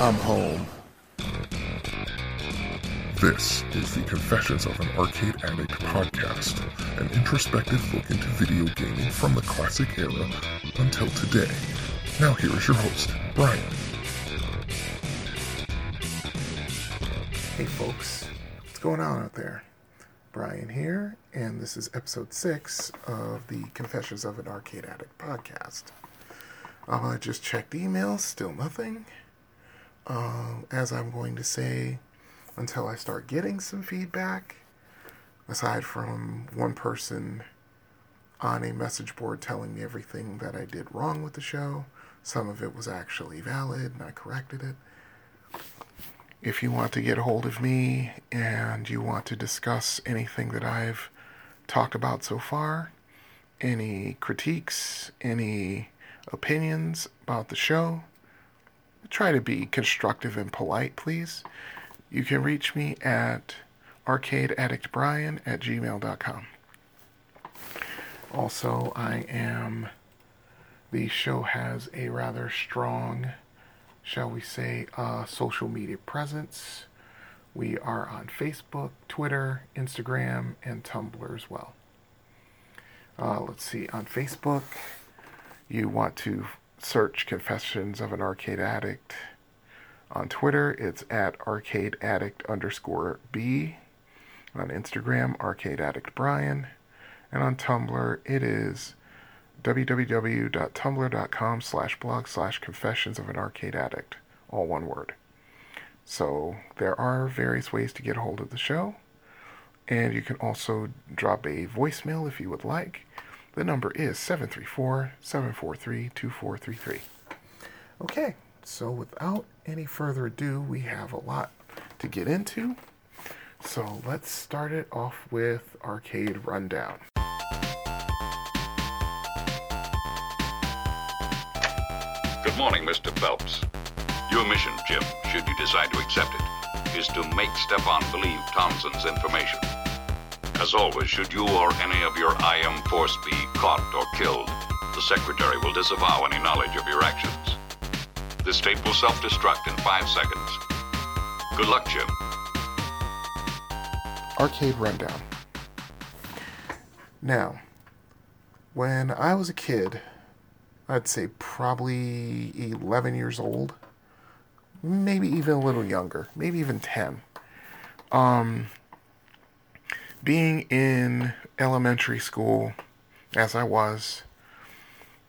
I'm home. This is the Confessions of an Arcade Addict podcast, an introspective look into video gaming from the classic era until today. Now, here is your host, Brian. Hey, folks. What's going on out there? Brian here, and this is episode six of the Confessions of an Arcade Addict podcast. Uh, I just checked emails, still nothing. Uh, as I'm going to say, until I start getting some feedback, aside from one person on a message board telling me everything that I did wrong with the show, some of it was actually valid and I corrected it. If you want to get a hold of me and you want to discuss anything that I've talked about so far, any critiques, any opinions about the show, try to be constructive and polite, please. You can reach me at arcadeaddictbrian at gmail.com. Also, I am. The show has a rather strong shall we say, uh, social media presence. We are on Facebook, Twitter, Instagram, and Tumblr as well. Uh, let's see, on Facebook, you want to search Confessions of an Arcade Addict. On Twitter, it's at arcade addict underscore B. On Instagram, arcade addict Brian. And on Tumblr, it is www.tumblr.com slash blog slash confessions of an arcade addict all one word so there are various ways to get a hold of the show and you can also drop a voicemail if you would like the number is 734-743-2433 okay so without any further ado we have a lot to get into so let's start it off with arcade rundown Good morning, Mr. Phelps. Your mission, Jim, should you decide to accept it, is to make Stefan believe Thompson's information. As always, should you or any of your IM force be caught or killed, the Secretary will disavow any knowledge of your actions. This tape will self-destruct in five seconds. Good luck, Jim. Arcade Rundown. Now, when I was a kid, I'd say probably 11 years old, maybe even a little younger, maybe even 10. Um, being in elementary school, as I was,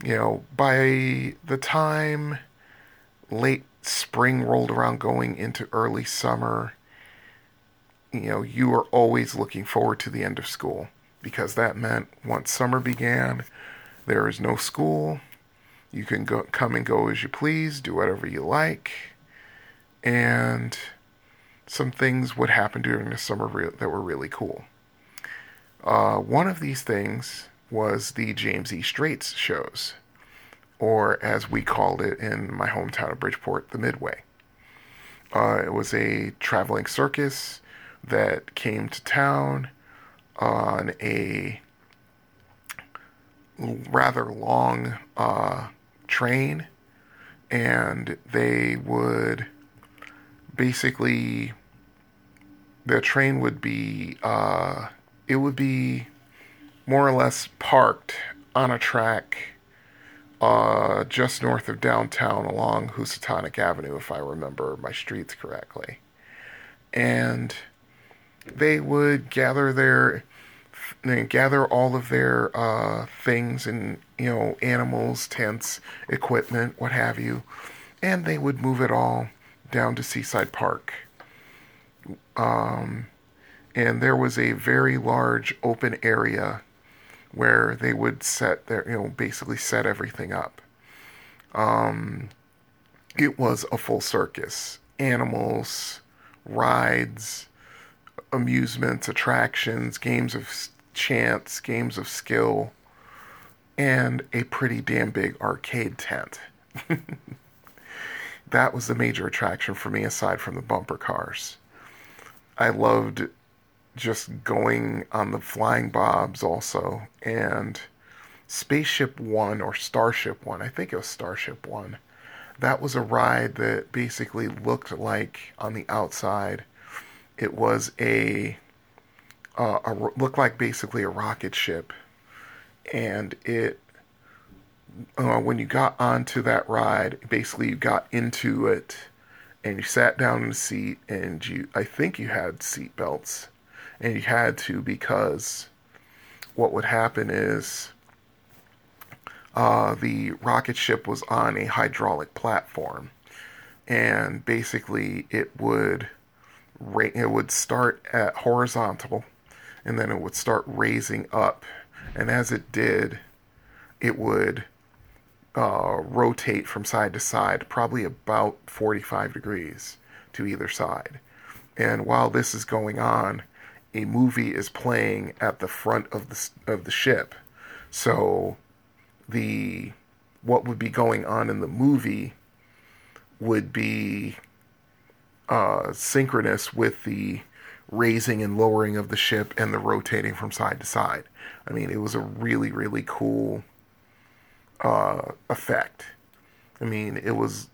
you know, by the time late spring rolled around going into early summer, you know, you were always looking forward to the end of school because that meant once summer began, there is no school you can go, come and go as you please, do whatever you like, and some things would happen during the summer re- that were really cool. Uh, one of these things was the James E. Strates shows, or as we called it in my hometown of Bridgeport, the Midway. Uh, it was a traveling circus that came to town on a rather long uh, train and they would basically the train would be uh, it would be more or less parked on a track uh, just north of downtown along Housatonic Avenue, if I remember my streets correctly. And they would gather their they gather all of their uh, things and you know animals, tents, equipment, what have you, and they would move it all down to Seaside Park. Um, and there was a very large open area where they would set their you know basically set everything up. Um, it was a full circus, animals, rides, amusements, attractions, games of chance, games of skill, and a pretty damn big arcade tent. that was the major attraction for me aside from the bumper cars. I loved just going on the flying bobs also and Spaceship 1 or Starship 1, I think it was Starship 1. that was a ride that basically looked like on the outside it was a, uh, a looked like basically a rocket ship and it uh, when you got onto that ride basically you got into it and you sat down in a seat and you i think you had seat belts and you had to because what would happen is uh, the rocket ship was on a hydraulic platform, and basically it would it would start at horizontal, and then it would start raising up, and as it did, it would uh, rotate from side to side, probably about 45 degrees to either side. And while this is going on, a movie is playing at the front of the of the ship. So the what would be going on in the movie would be uh, synchronous with the raising and lowering of the ship and the rotating from side to side. I mean, it was a really, really cool uh, effect. I mean, it was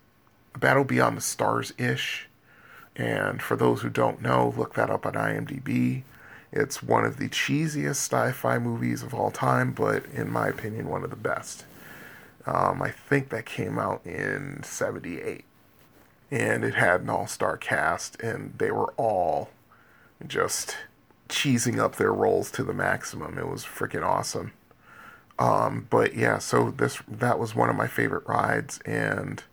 a Battle Beyond the Stars ish. And for those who don't know, look that up on IMDb. It's one of the cheesiest sci fi movies of all time, but in my opinion, one of the best. Um, I think that came out in 78. And it had an all star cast, and they were all just cheesing up their roles to the maximum. It was freaking awesome. Um, but yeah, so this that was one of my favorite rides, and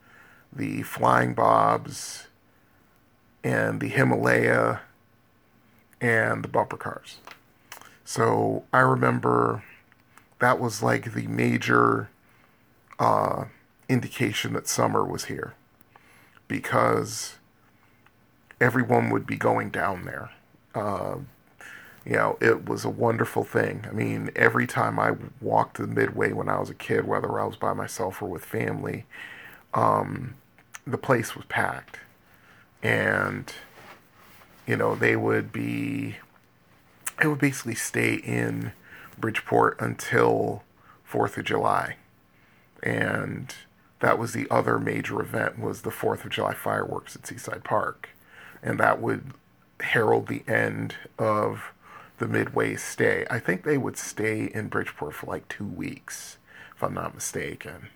the Flying Bobs and the Himalaya and the bumper cars. So I remember that was like the major uh, indication that summer was here because everyone would be going down there. Uh, you know, it was a wonderful thing. I mean, every time I walked the Midway when I was a kid, whether I was by myself or with family, um, the place was packed. And you know, they would be, it would basically stay in Bridgeport until 4th of July. And that was the other major event was the 4th of July fireworks at Seaside Park. And that would herald the end of the Midway stay. I think they would stay in Bridgeport for like two weeks, if I'm not mistaken.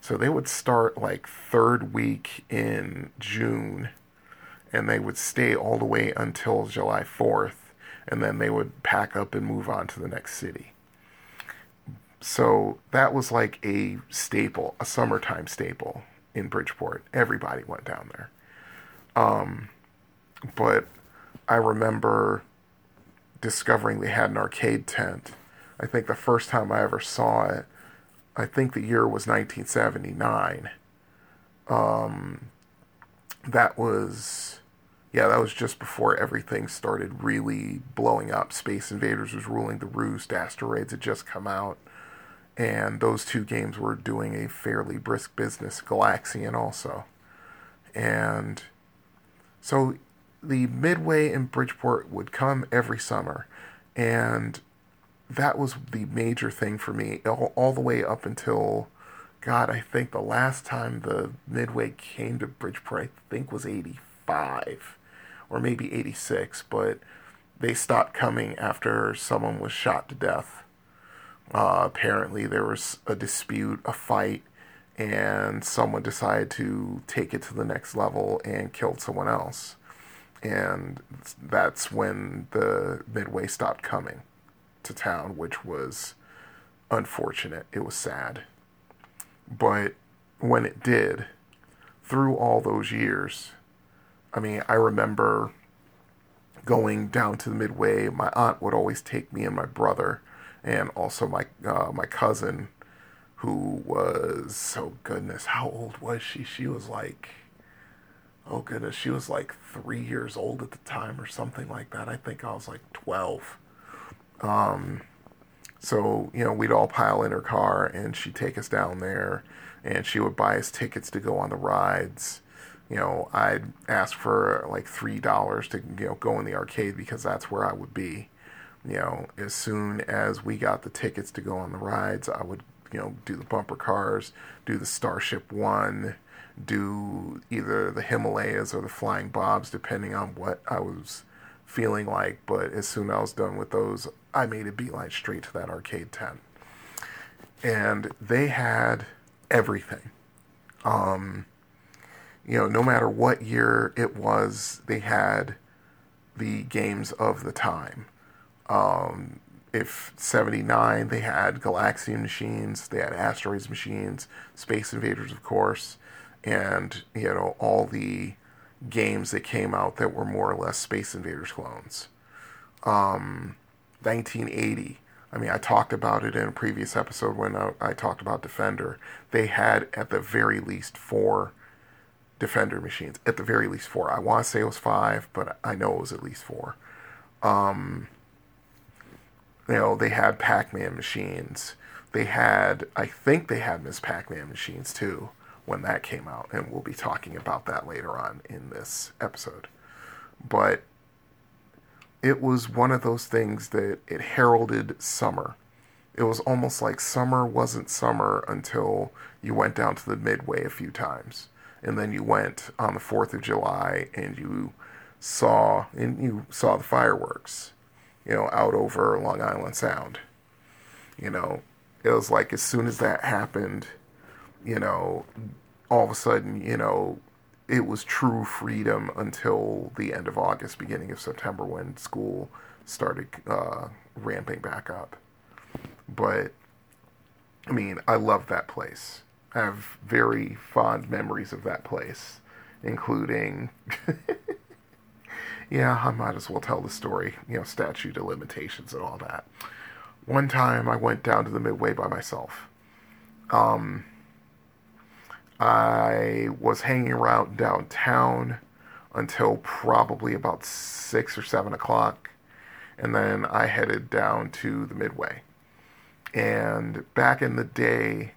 So they would start like third week in June and they would stay all the way until July 4th, and then they would pack up and move on to the next city. So that was like a staple, a summertime staple in Bridgeport. Everybody went down there. Um, but I remember discovering they had an arcade tent. I think the first time I ever saw it, I think the year was 1979. Um, that was yeah, that was just before everything started really blowing up. Space Invaders was ruling the roost. Asteroids had just come out. And those two games were doing a fairly brisk business. Galaxian also. And so the Midway in Bridgeport would come every summer. And that was the major thing for me, all, all the way up until, God, I think the last time the Midway came to Bridgeport, I think was 85 or maybe 86, but they stopped coming after someone was shot to death. Uh, apparently, there was a dispute, a fight, and someone decided to take it to the next level and killed someone else. And that's when the Midway stopped coming to town, which was unfortunate. It was sad. But when it did, through all those years, I mean, I remember going down to the Midway. My aunt would always take me and my brother, and also my uh, my cousin, who was oh goodness, how old was she? She was like, oh goodness, she was like three years old at the time or something like that. I think I was like twelve. Um, so you know, we'd all pile in her car, and she'd take us down there, and she would buy us tickets to go on the rides you know, I'd ask for like three dollars to you know go in the arcade because that's where I would be. You know, as soon as we got the tickets to go on the rides, I would you know do the bumper cars, do the Starship One, do either the Himalayas or the Flying Bobs, depending on what I was feeling like. But as soon as I was done with those, I made a beeline straight to that arcade tent. And they had everything. Um, you know, no matter what year it was, they had the games of the time. Um, if 79, they had Galaxian machines, they had Asteroids machines, Space Invaders, of course, and, you know, all the games that came out that were more or less Space Invaders clones. Um, 1980, I mean, I talked about it in a previous episode when I, I talked about Defender. They had, at the very least, four Defender machines. At the very least, four. I want to say it was five, but I know it was at least four. Um, you know, they had Pac Man machines. They had, I think they had Miss Pac Man machines too when that came out, and we'll be talking about that later on in this episode. But it was one of those things that it heralded summer. It was almost like summer wasn't summer until you went down to the midway a few times. And then you went on the 4th of July and you saw and you saw the fireworks, you know, out over Long Island Sound. You know, it was like as soon as that happened, you know, all of a sudden, you know, it was true freedom until the end of August, beginning of September, when school started uh, ramping back up. But I mean, I love that place. Have very fond memories of that place, including. yeah, I might as well tell the story, you know, statute of limitations and all that. One time I went down to the Midway by myself. Um, I was hanging around downtown until probably about six or seven o'clock, and then I headed down to the Midway. And back in the day,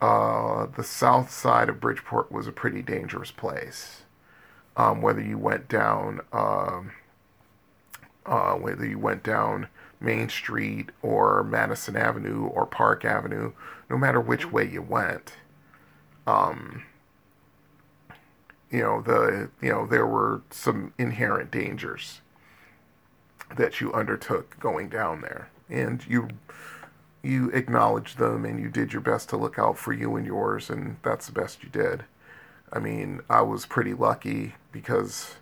uh, the south side of Bridgeport was a pretty dangerous place. Um, whether you went down, um, uh, whether you went down Main Street or Madison Avenue or Park Avenue, no matter which way you went, um, you know the you know there were some inherent dangers that you undertook going down there, and you you acknowledged them and you did your best to look out for you and yours, and that's the best you did. I mean, I was pretty lucky because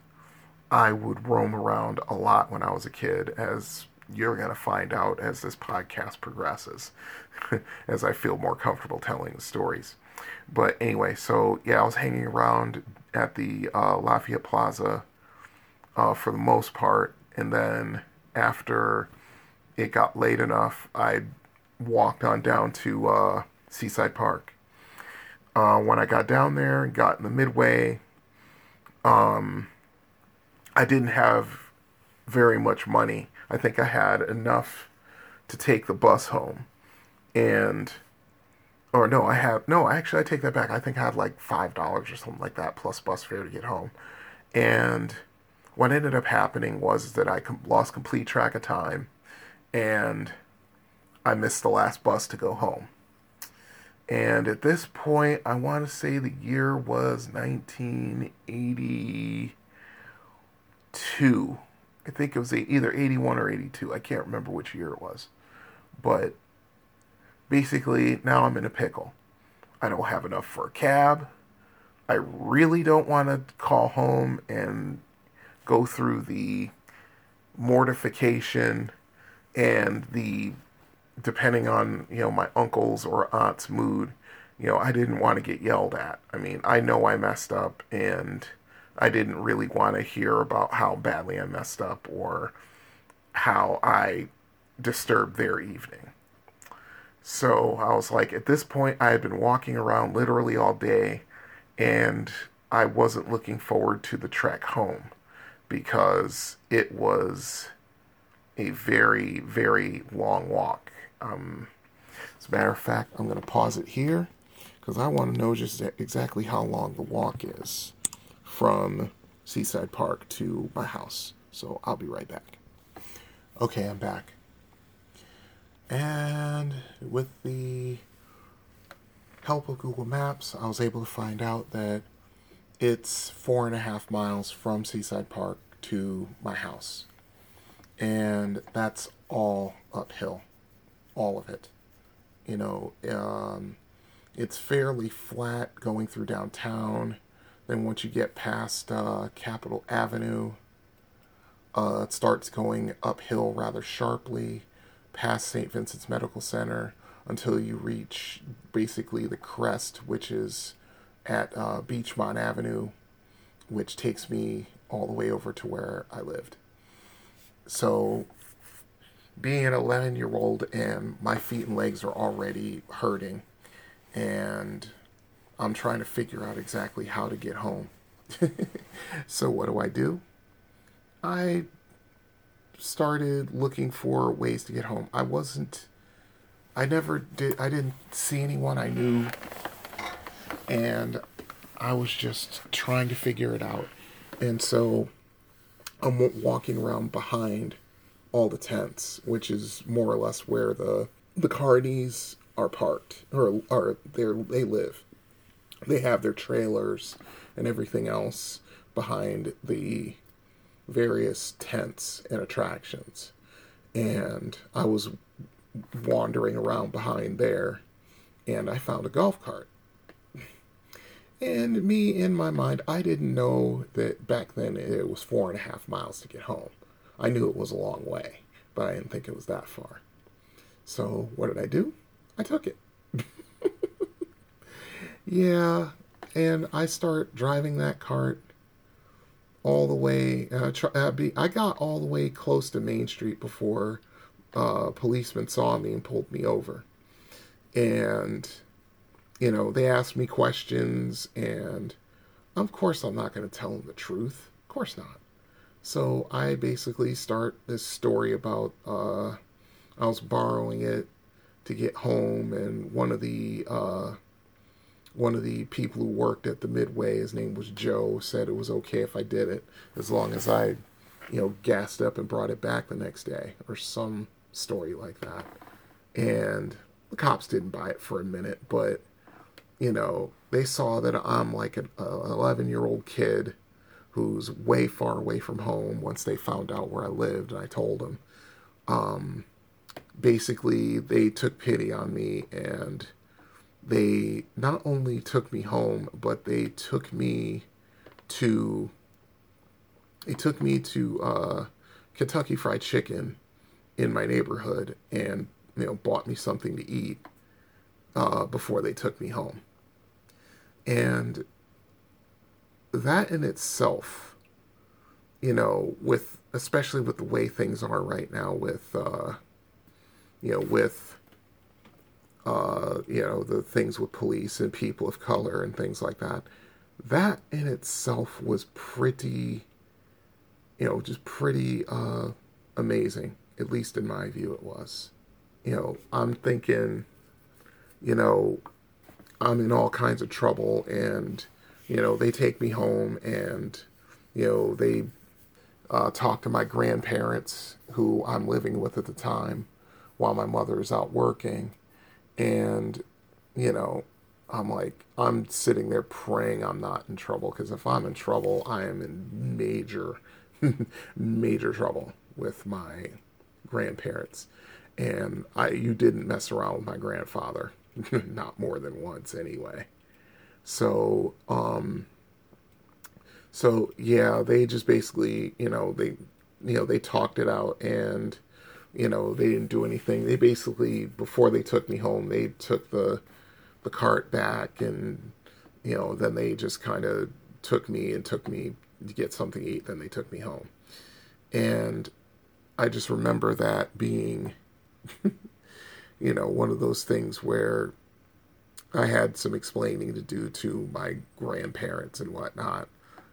I would roam around a lot when I was a kid, as you're going to find out as this podcast progresses, as I feel more comfortable telling the stories. But anyway, so yeah, I was hanging around at the uh, Lafayette Plaza uh, for the most part, and then after it got late enough, I walked on down to uh, Seaside Park. Uh, when I got down there and got in the midway, um, I didn't have very much money. I think I had enough to take the bus home, and or no, I have no. Actually, I take that back. I think I had like five dollars or something like that plus bus fare to get home, and what ended up happening was that I com- lost complete track of time, and I missed the last bus to go home. And at this point, I want to say the year was 1982. I think it was either 81 or 82. I can't remember which year it was. But basically, now I'm in a pickle. I don't have enough for a cab. I really don't want to call home and go through the mortification and the depending on you know my uncle's or aunt's mood you know i didn't want to get yelled at. I mean i know i messed up and i didn't really want to hear about how badly i messed up or how i disturbed their evening. So i was like at this point i had been walking around literally all day and i wasn't looking forward to the trek home because it was a very very long walk um, as a matter of fact, I'm going to pause it here because I want to know just exactly how long the walk is from Seaside Park to my house. So I'll be right back. Okay, I'm back. And with the help of Google Maps, I was able to find out that it's four and a half miles from Seaside Park to my house. And that's all uphill, all of it. You know, um, it's fairly flat going through downtown. Then once you get past uh, Capitol Avenue, uh, it starts going uphill rather sharply past St. Vincent's Medical Center until you reach basically the crest, which is at uh, Beechmont Avenue, which takes me all the way over to where I lived. So, being an 11 year old and my feet and legs are already hurting, and I'm trying to figure out exactly how to get home. so, what do I do? I started looking for ways to get home. I wasn't I never did I didn't see anyone I knew and I was just trying to figure it out. And so I'm walking around behind all the tents, which is more or less where the the carnies are parked or are they they live. They have their trailers and everything else behind the various tents and attractions. And I was wandering around behind there and I found a golf cart. And me, in my mind, I didn't know that back then it was four and a half miles to get home. I knew it was a long way, but I didn't think it was that far. So, what did I do? I took it. yeah, and I start driving that cart all the way. Uh, try, uh, be, I got all the way close to Main Street before uh, policemen saw me and pulled me over. And, you know, they asked me questions, and of course, I'm not going to tell them the truth. Of course not. So I basically start this story about uh, I was borrowing it to get home, and one of the uh, one of the people who worked at the Midway, his name was Joe, said it was okay if I did it as long as I, you know, gassed up and brought it back the next day or some story like that. And the cops didn't buy it for a minute, but you know, they saw that I'm like an 11 year old kid who's way far away from home once they found out where I lived and I told them. Um, basically, they took pity on me and they not only took me home, but they took me to they took me to uh, Kentucky Fried Chicken in my neighborhood and you know bought me something to eat uh, before they took me home, and that in itself, you know, with especially with the way things are right now, with uh, you know, with uh, you know, the things with police and people of color and things like that. That in itself was pretty, you know, just pretty uh, amazing. At least in my view, it was. You know, I'm thinking, you know, I'm in all kinds of trouble, and you know, they take me home, and you know, they uh, talk to my grandparents who I'm living with at the time, while my mother is out working and, you know, I'm like, I'm sitting there praying I'm not in trouble because if I'm in trouble, I am in major, major trouble with my grandparents. And I, you didn't mess around with my grandfather, not more than once anyway. So, um, so yeah, they just basically, you know, they, you know, they talked it out and you know they didn't do anything. They basically before they took me home they took the the cart back and you know then they just kind of took me and took me to get something to eat then they took me home. And i just remember that being you know one of those things where i had some explaining to do to my grandparents and whatnot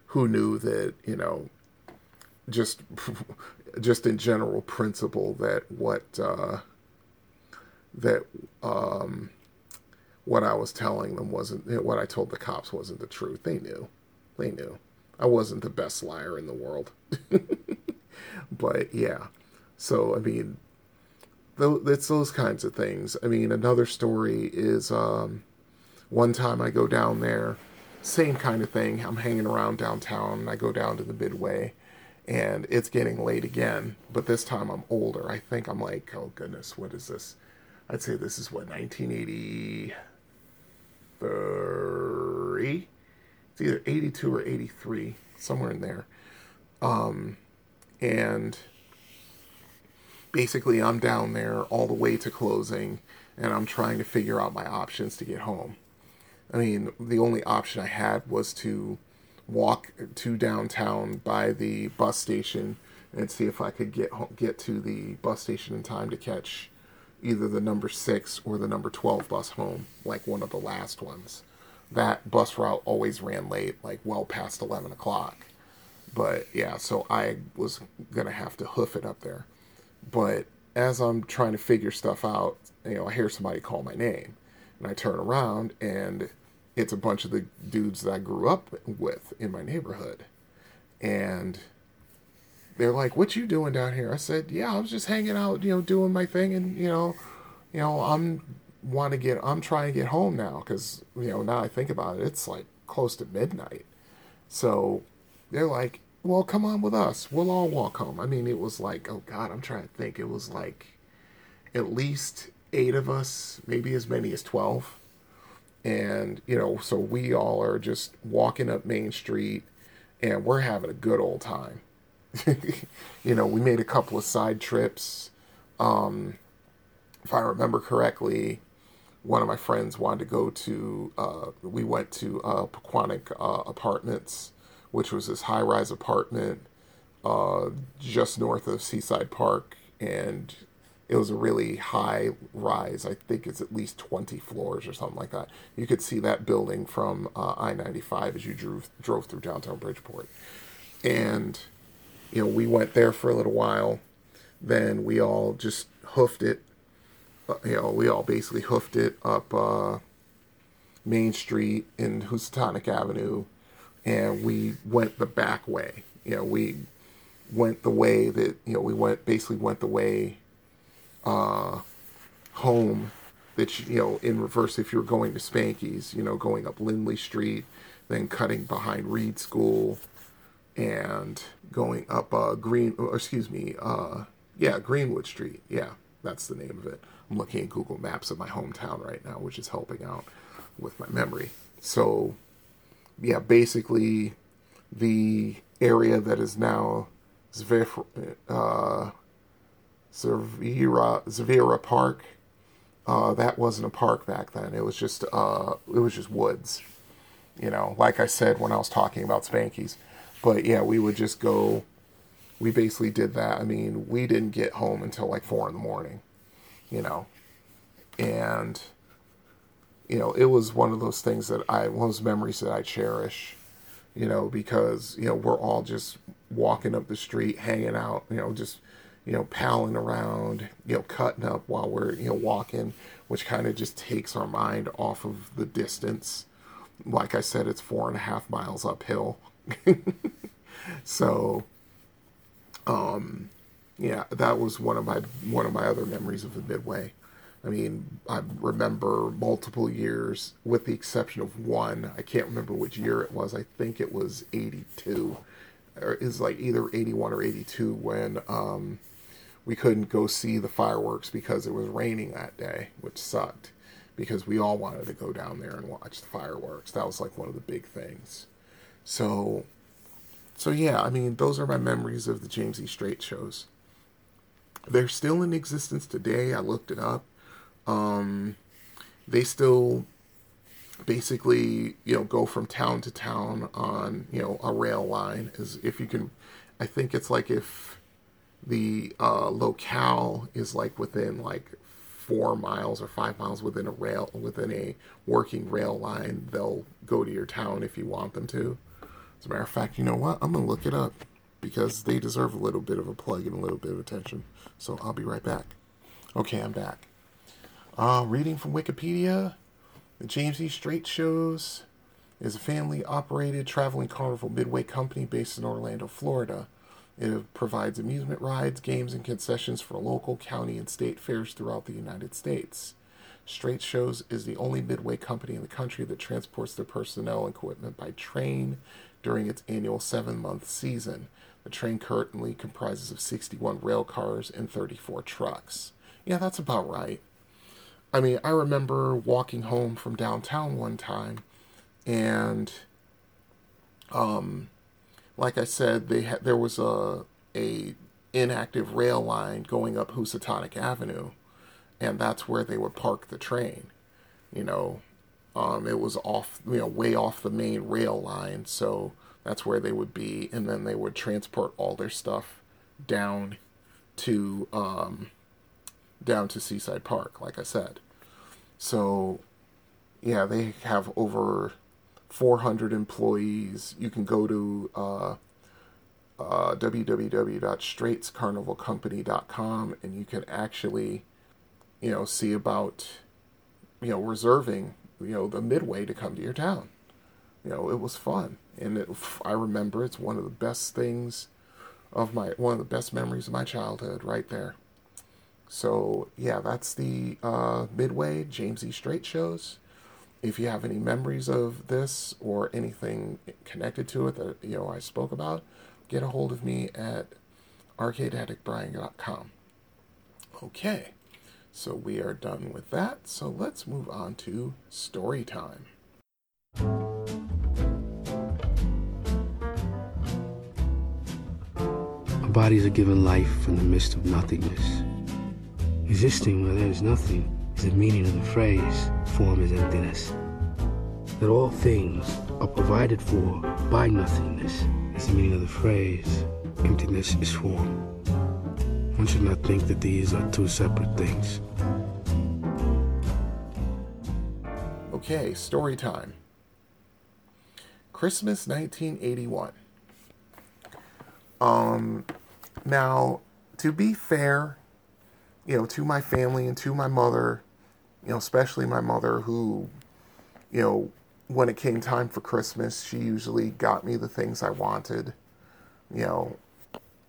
who knew that you know just just in general principle that what uh, that um, what I was telling them wasn't what I told the cops wasn't the truth. They knew, they knew I wasn't the best liar in the world. but yeah, so I mean, it's those kinds of things. I mean, another story is um, One time I go down there, same kind of thing. I'm hanging around downtown. I go down to the Midway, and it's getting late again. But this time I'm older. I think I'm like, oh goodness, what is this? I'd say this is what 1983. It's either 82 or 83, somewhere in there. Um, and basically, I'm down there all the way to closing, and I'm trying to figure out my options to get home. I mean, the only option I had was to walk to downtown by the bus station and see if I could get get to the bus station in time to catch either the number six or the number twelve bus home, like one of the last ones. That bus route always ran late, like well past eleven o'clock. But yeah, so I was gonna have to hoof it up there. But as I'm trying to figure stuff out, you know, I hear somebody call my name, and I turn around and it's a bunch of the dudes that I grew up with in my neighborhood. And they're like, "What you doing down here?" I said, "Yeah, I was just hanging out, you know, doing my thing, and you know, you know, I'm want to get, I'm trying to get home now because you know now I think about it, it's like close to midnight. So they're like, "Well, come on with us. We'll all walk home." I mean, it was like, oh God, I'm trying to think. It was like at least eight of us, maybe as many as twelve and you know so we all are just walking up main street and we're having a good old time. You know we made a couple of side trips. Um, if i remember correctly one of my friends wanted to go to uh, we went to uh, uh, apartments which was this high-rise apartment uh, just north of seaside park. And it was a really high rise. I think it's at least 20 floors or something like that. You could see that building from uh, I 95 as you drove, drove through downtown Bridgeport. And, you know, we went there for a little while. Then we all just hoofed it. Uh, you know, we all basically hoofed it up uh, Main Street and Housatonic Avenue. And we went the back way. You know, we went the way that, you know, we went basically went the way uh, home that you, know in reverse if you're going to Spanky's, you know, going up Lindley Street, then cutting behind Reed School, and going up uh, Green, or excuse me, uh, yeah, Greenwood Street. Yeah, that's the name of it. I'm looking at Google Maps of my hometown right now, which is helping out with my memory. So, yeah, basically, the area that is now Zvif, uh, Zavira Zavira Park. Uh, that wasn't a park back then. It was just uh, it was just woods. You know, like I said when I was talking about Spankies. But yeah, we would just go. We basically did that. I mean, we didn't get home until like four in the morning. You know, and you know it was one of those things that I one of those memories that I cherish. You know, because you know we're all just walking up the street, hanging out. You know, just you know, palling around, you know, cutting up while we're, you know, walking, which kind of just takes our mind off of the distance. Like I said, it's four and a half miles uphill. so, um, yeah, that was one of my one of my other memories of the Midway. I mean, I remember multiple years, with the exception of one. I can't remember which year it was. I think it was '82, or is like either '81 or '82 when um, we couldn't go see the fireworks because it was raining that day, which sucked because we all wanted to go down there and watch the fireworks. That was like one of the big things. So, so yeah, I mean, those are my memories of the James E. Strates shows. They're still in existence today. I looked it up. Um, they still basically, you know, go from town to town on, you know, a rail line. As if you can, I think it's like if the uh, locale is like within like four miles or five miles within a rail within a working rail line they'll go to your town if you want them to. As a matter of fact you know what? I'm gonna look it up because they deserve a little bit of a plug and a little bit of attention. So i'll be right back. Okay i'm back. Uh, reading from wikipedia the james e. Strates shows is a family operated traveling carnival midway company based in orlando florida it provides amusement rides, games, and concessions for local, county, and state fairs throughout the United States. Strates Shows is the only midway company in the country that transports their personnel and equipment by train during its annual seven month season. The train currently comprises of 61 rail cars and 34 trucks. Yeah, that's about right. I mean, I remember walking home from downtown one time, and um, like I said, they had there was a a inactive rail line going up Housatonic Avenue, and that's where they would park the train. You know, um, it was off, you know, way off the main rail line, so that's where they would be, and then they would transport all their stuff down to um, down to Seaside Park, like I said. So, yeah, they have over 400 employees. You can go to uh, uh, www.straitscarnivalcompany.com and you can actually, you know, see about, you know, reserving, you know, the midway to come to your town. You know, it was fun, and it, I remember it's one of the best things of my one of the best memories of my childhood, right there. So yeah, that's the uh, Midway James E. Strates shows. If you have any memories of this or anything connected to it that you know I spoke about, get a hold of me at arcadeaddictbrian.com. Okay, so we are done with that. So let's move on to story time. Our bodies are given life from the midst of nothingness. Existing where there is nothing the meaning of the phrase, form is emptiness. That all things are provided for by nothingness is the meaning of the phrase, emptiness is form. One should not think that these are two separate things. Okay, story time. Christmas 1981. Um, now, to be fair, you know, to my family and to my mother, you know, especially my mother, who, you know, when it came time for Christmas, she usually got me the things I wanted, you know,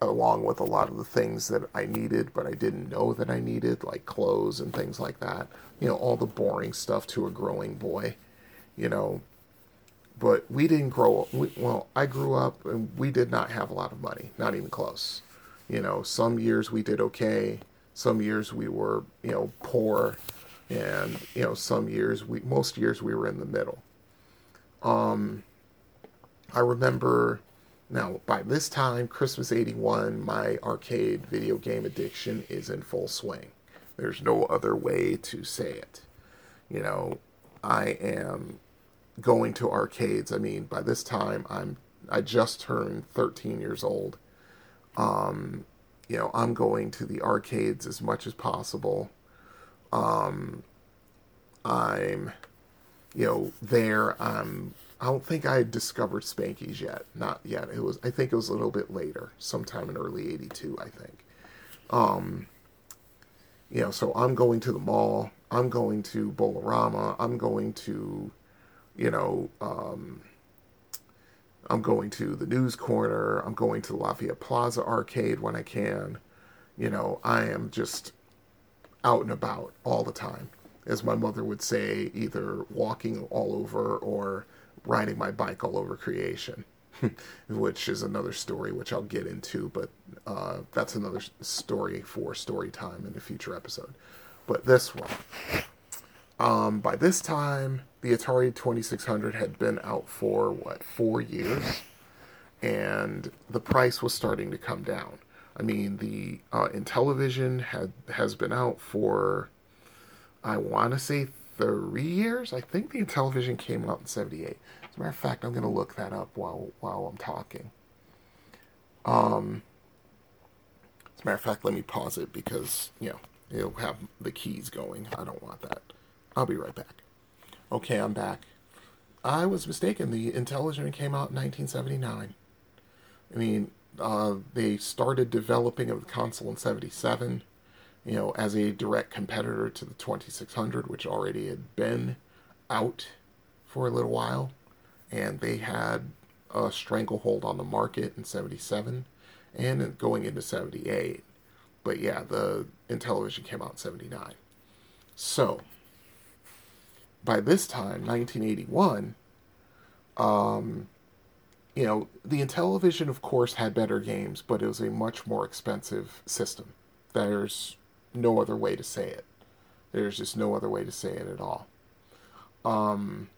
along with a lot of the things that I needed, but I didn't know that I needed, like clothes and things like that. You know, all the boring stuff to a growing boy, you know. But we didn't grow up. We, well, I grew up and we did not have a lot of money, not even close. You know, some years we did okay, some years we were, you know, poor, and you know, some years we, most years we were in the middle. Um, I remember now by this time, Christmas '81, my arcade video game addiction is in full swing. There's no other way to say it. You know, I am going to arcades. I mean, by this time, I'm I just turned 13 years old. Um, you know, I'm going to the arcades as much as possible. Um, I'm, you know, there. I'm. I don't think I had discovered Spanky's yet. Not yet. It was. I think it was a little bit later, sometime in early '82. I think. Um, you know, so I'm going to the mall. I'm going to Bolarama. I'm going to, you know, um, I'm going to the News Corner. I'm going to the Lafayette Plaza Arcade when I can. You know, I am just out and about all the time. As my mother would say, either walking all over or riding my bike all over creation, which is another story which I'll get into, but uh, that's another story for story time in a future episode. But this one, um, by this time, the Atari 2600 had been out for what four years, and the price was starting to come down. I mean, the uh, Intellivision had has been out for I want to say three years. I think the Intellivision came out in '78. As a matter of fact, I'm going to look that up while while I'm talking. Um, as a matter of fact, let me pause it because you know it'll have the keys going. I don't want that. I'll be right back. Okay, I'm back. I was mistaken. The Intellivision came out in 1979. I mean, uh, they started developing of the console in 77, you know, as a direct competitor to the 2600, which already had been out for a little while. And they had a stranglehold on the market in 77 and going into 78. But yeah, the Intellivision came out in 79. So, by this time, 1981, um, you know, the Intellivision, of course, had better games, but it was a much more expensive system. There's no other way to say it. There's just no other way to say it at all. Um,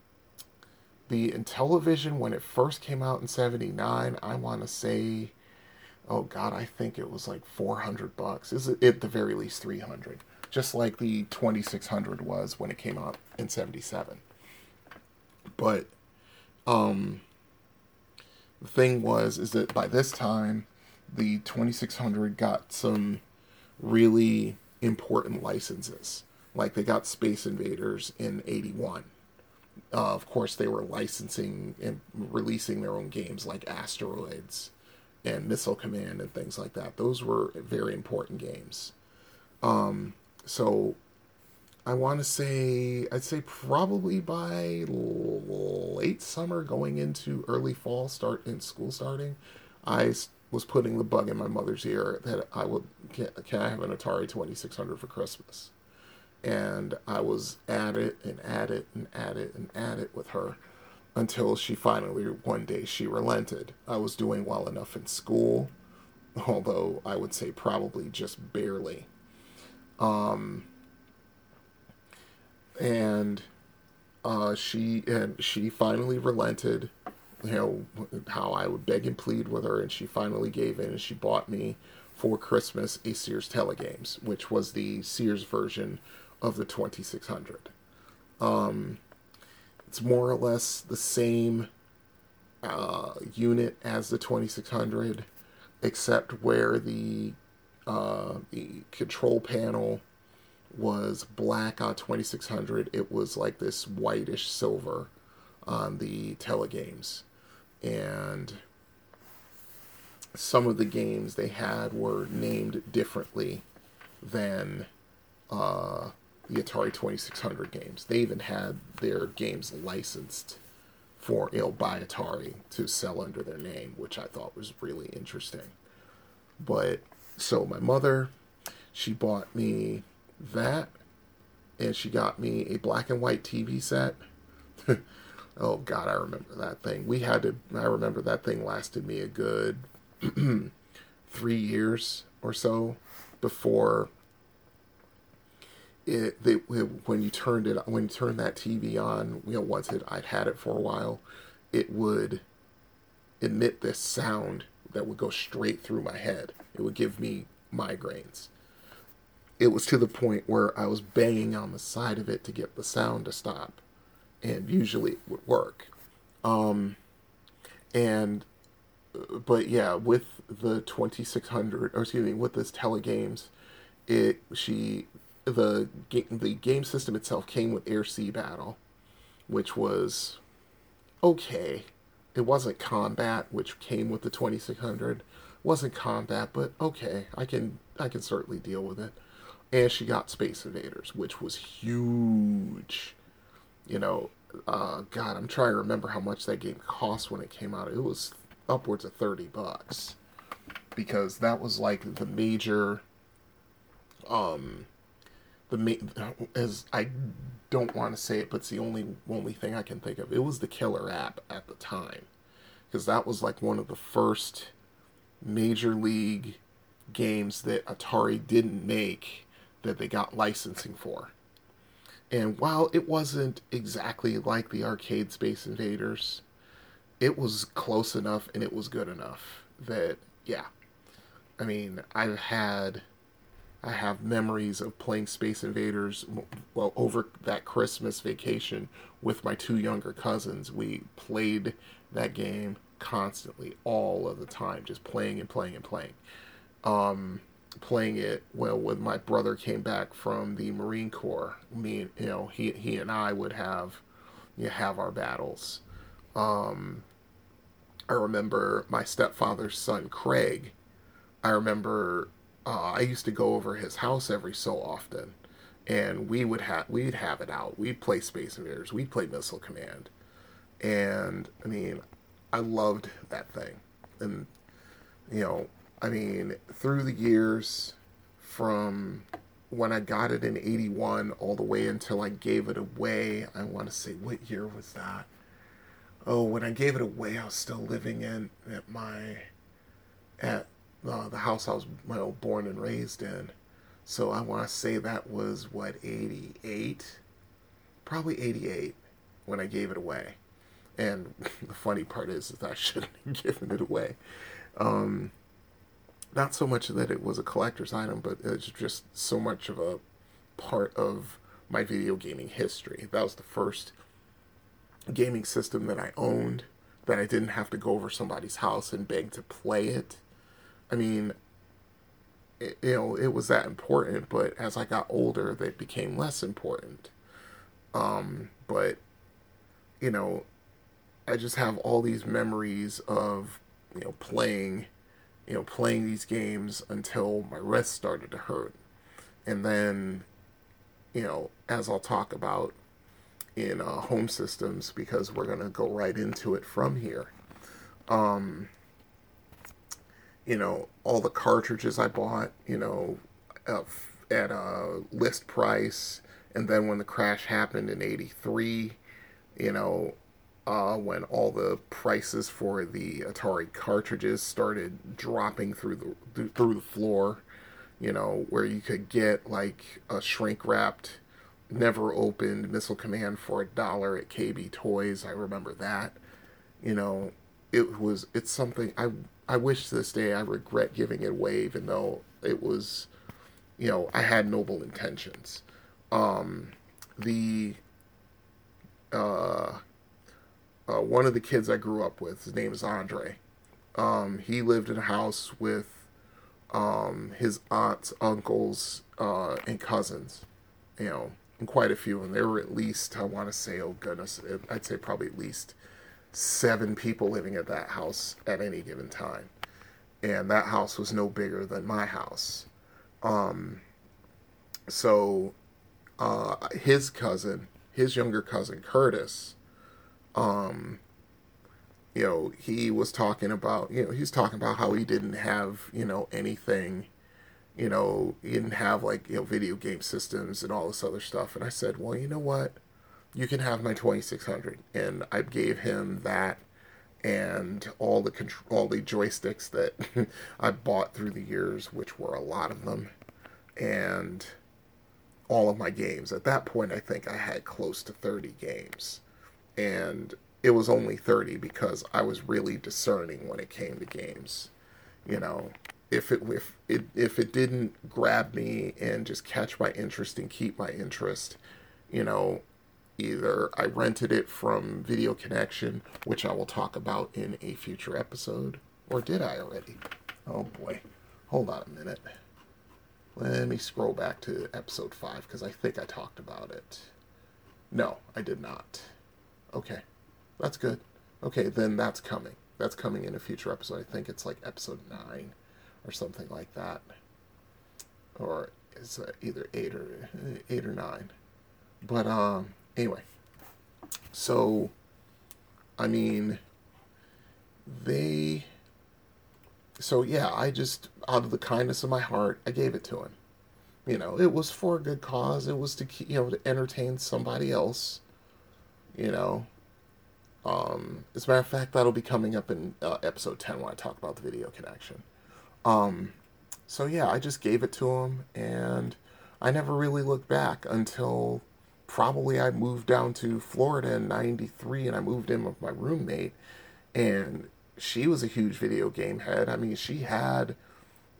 the Intellivision, when it first came out in 79, I want to say, oh God, I think it was like 400 bucks. Is it at the very least 300? Just like the 2600 was when it came out in 77. But, um, the thing was, is that by this time, the 2600 got some really important licenses. Like they got Space Invaders in 81 uh, of course, they were licensing and releasing their own games like Asteroids and Missile Command and things like that. Those were very important games. Um, so I want to say, I'd say probably by late summer, going into early fall, start in school starting, I was putting the bug in my mother's ear that I would can, can I have an Atari 2600 for Christmas? and I was at it and at it and at it and at it with her until she finally one day she relented. I was doing well enough in school, although I would say probably just barely. Um, and uh, she and she finally relented. You know how I would beg and plead with her, and she finally gave in, and she bought me for Christmas a Sears Telegames, which was the Sears version of the 2600. Um, it's more or less the same uh, unit as the 2600, except where the uh, the control panel was black on 2600. It was like this whitish silver on the telegames, and some of the games they had were named differently than uh, the Atari 2600 games. They even had their games licensed for you know by Atari to sell under their name, which I thought was really interesting. But so my mother, she bought me that, and she got me a black and white TV set. oh God, I remember that thing. We had to. I remember that thing lasted me a good three years or so before it they when you turned it when you turned that TV on, you know, once it I'd had it for a while, it would emit this sound that would go straight through my head. It would give me migraines. It was to the point where I was banging on the side of it to get the sound to stop, and usually it would work. Um, and but yeah, with the 2600, or excuse me, with this telegames, it she the the game system itself came with air sea battle, which was okay. It wasn't combat, which came with the 2600. wasn't combat, but okay, I can I can certainly deal with it. And she got Space Invaders, which was huge. You know, uh, God, I'm trying to remember how much that game cost when it came out. It was upwards of 30 bucks because that was like the major um the main as I don't want to say it, but it's the only only thing I can think of. It was the killer app at the time, because that was like one of the first major league games that Atari didn't make that they got licensing for. And while it wasn't exactly like the arcade Space Invaders, it was close enough and it was good enough that yeah. I mean, I've had I have memories of playing Space Invaders well over that Christmas vacation with my two younger cousins. We played that game constantly, all of the time, just playing and playing and playing. Um, playing it well when my brother came back from the Marine Corps. Me, you know, he he and I would have you know, have our battles. Um, I remember my stepfather's son Craig. I remember uh, I used to go over his house every so often, and we would have we'd have it out. We'd play Space Invaders. We'd play Missile Command, and I mean, I loved that thing. And you know, I mean, through the years, from when I got it in 81 all the way until I gave it away. I want to say, what year was that? Oh, when I gave it away, I was still living in at my at uh, the house I was well, born and raised in. So I want to say that was what 88, probably 88 when I gave it away. And the funny part is that I shouldn't have given it away. Um, not so much that it was a collector's item, but it's just so much of a part of my video gaming history. That was the first gaming system that I owned that I didn't have to go over somebody's house and beg to play it. I mean, it, you know, it was that important, but as I got older, they became less important. Um, but, you know, I just have all these memories of, you know, playing you know, playing these games until my wrist started to hurt. And then, you know, as I'll talk about in uh, home systems, because we're going to go right into it from here. Um, you know, all the cartridges I bought, you know, at a list price. And then when the crash happened in 83, you know, uh, when all the prices for the Atari cartridges started dropping through the through the floor, you know, where you could get like a shrink wrapped, never opened Missile Command for a dollar at KB Toys. I remember that. You know, it was it's something I I wish this day I regret giving it away, even though it was, you know, I had noble intentions. Um, the uh uh, one of the kids I grew up with. His name is Andre. Um, he lived in a house with um, his aunts, uncles, uh, and cousins. You know, and quite a few. And there were at least, I want to say, oh goodness, I'd say probably at least seven people living at that house at any given time. And that house was no bigger than my house. Um, so uh, his cousin, his younger cousin Curtis, um, you know, he was talking about, you know, he's talking about how he didn't have, you know, anything, you know, he didn't have like, you know, video game systems and all this other stuff. And I said, well, you know what? You can have my 2600. And I gave him that and all the control, all the joysticks that I bought through the years, which were a lot of them, and all of my games. At that point, I think I had close to 30 games and it was only 30 because I was really discerning when it came to games. You know, if it if it if it didn't grab me and just catch my interest and keep my interest, you know, either I rented it from Video Connection, which I will talk about in a future episode, or did I already? Oh boy. Hold on a minute. Let me scroll back to episode 5 because I think I talked about it. No, I did not. Okay, that's good. Okay, then that's coming. That's coming in a future episode. I think it's like episode nine or something like that, or it's either eight or eight or nine. But um, anyway, so I mean, they. So yeah, I just out of the kindness of my heart, I gave it to him. You know, it was for a good cause. It was to you know to entertain somebody else you know. Um, as a matter of fact, that'll be coming up in uh, episode 10 when I talk about the video connection. Um, so yeah, I just gave it to him, and I never really looked back until probably I moved down to Florida in 93 and I moved in with my roommate, and she was a huge video game head. I mean, she had,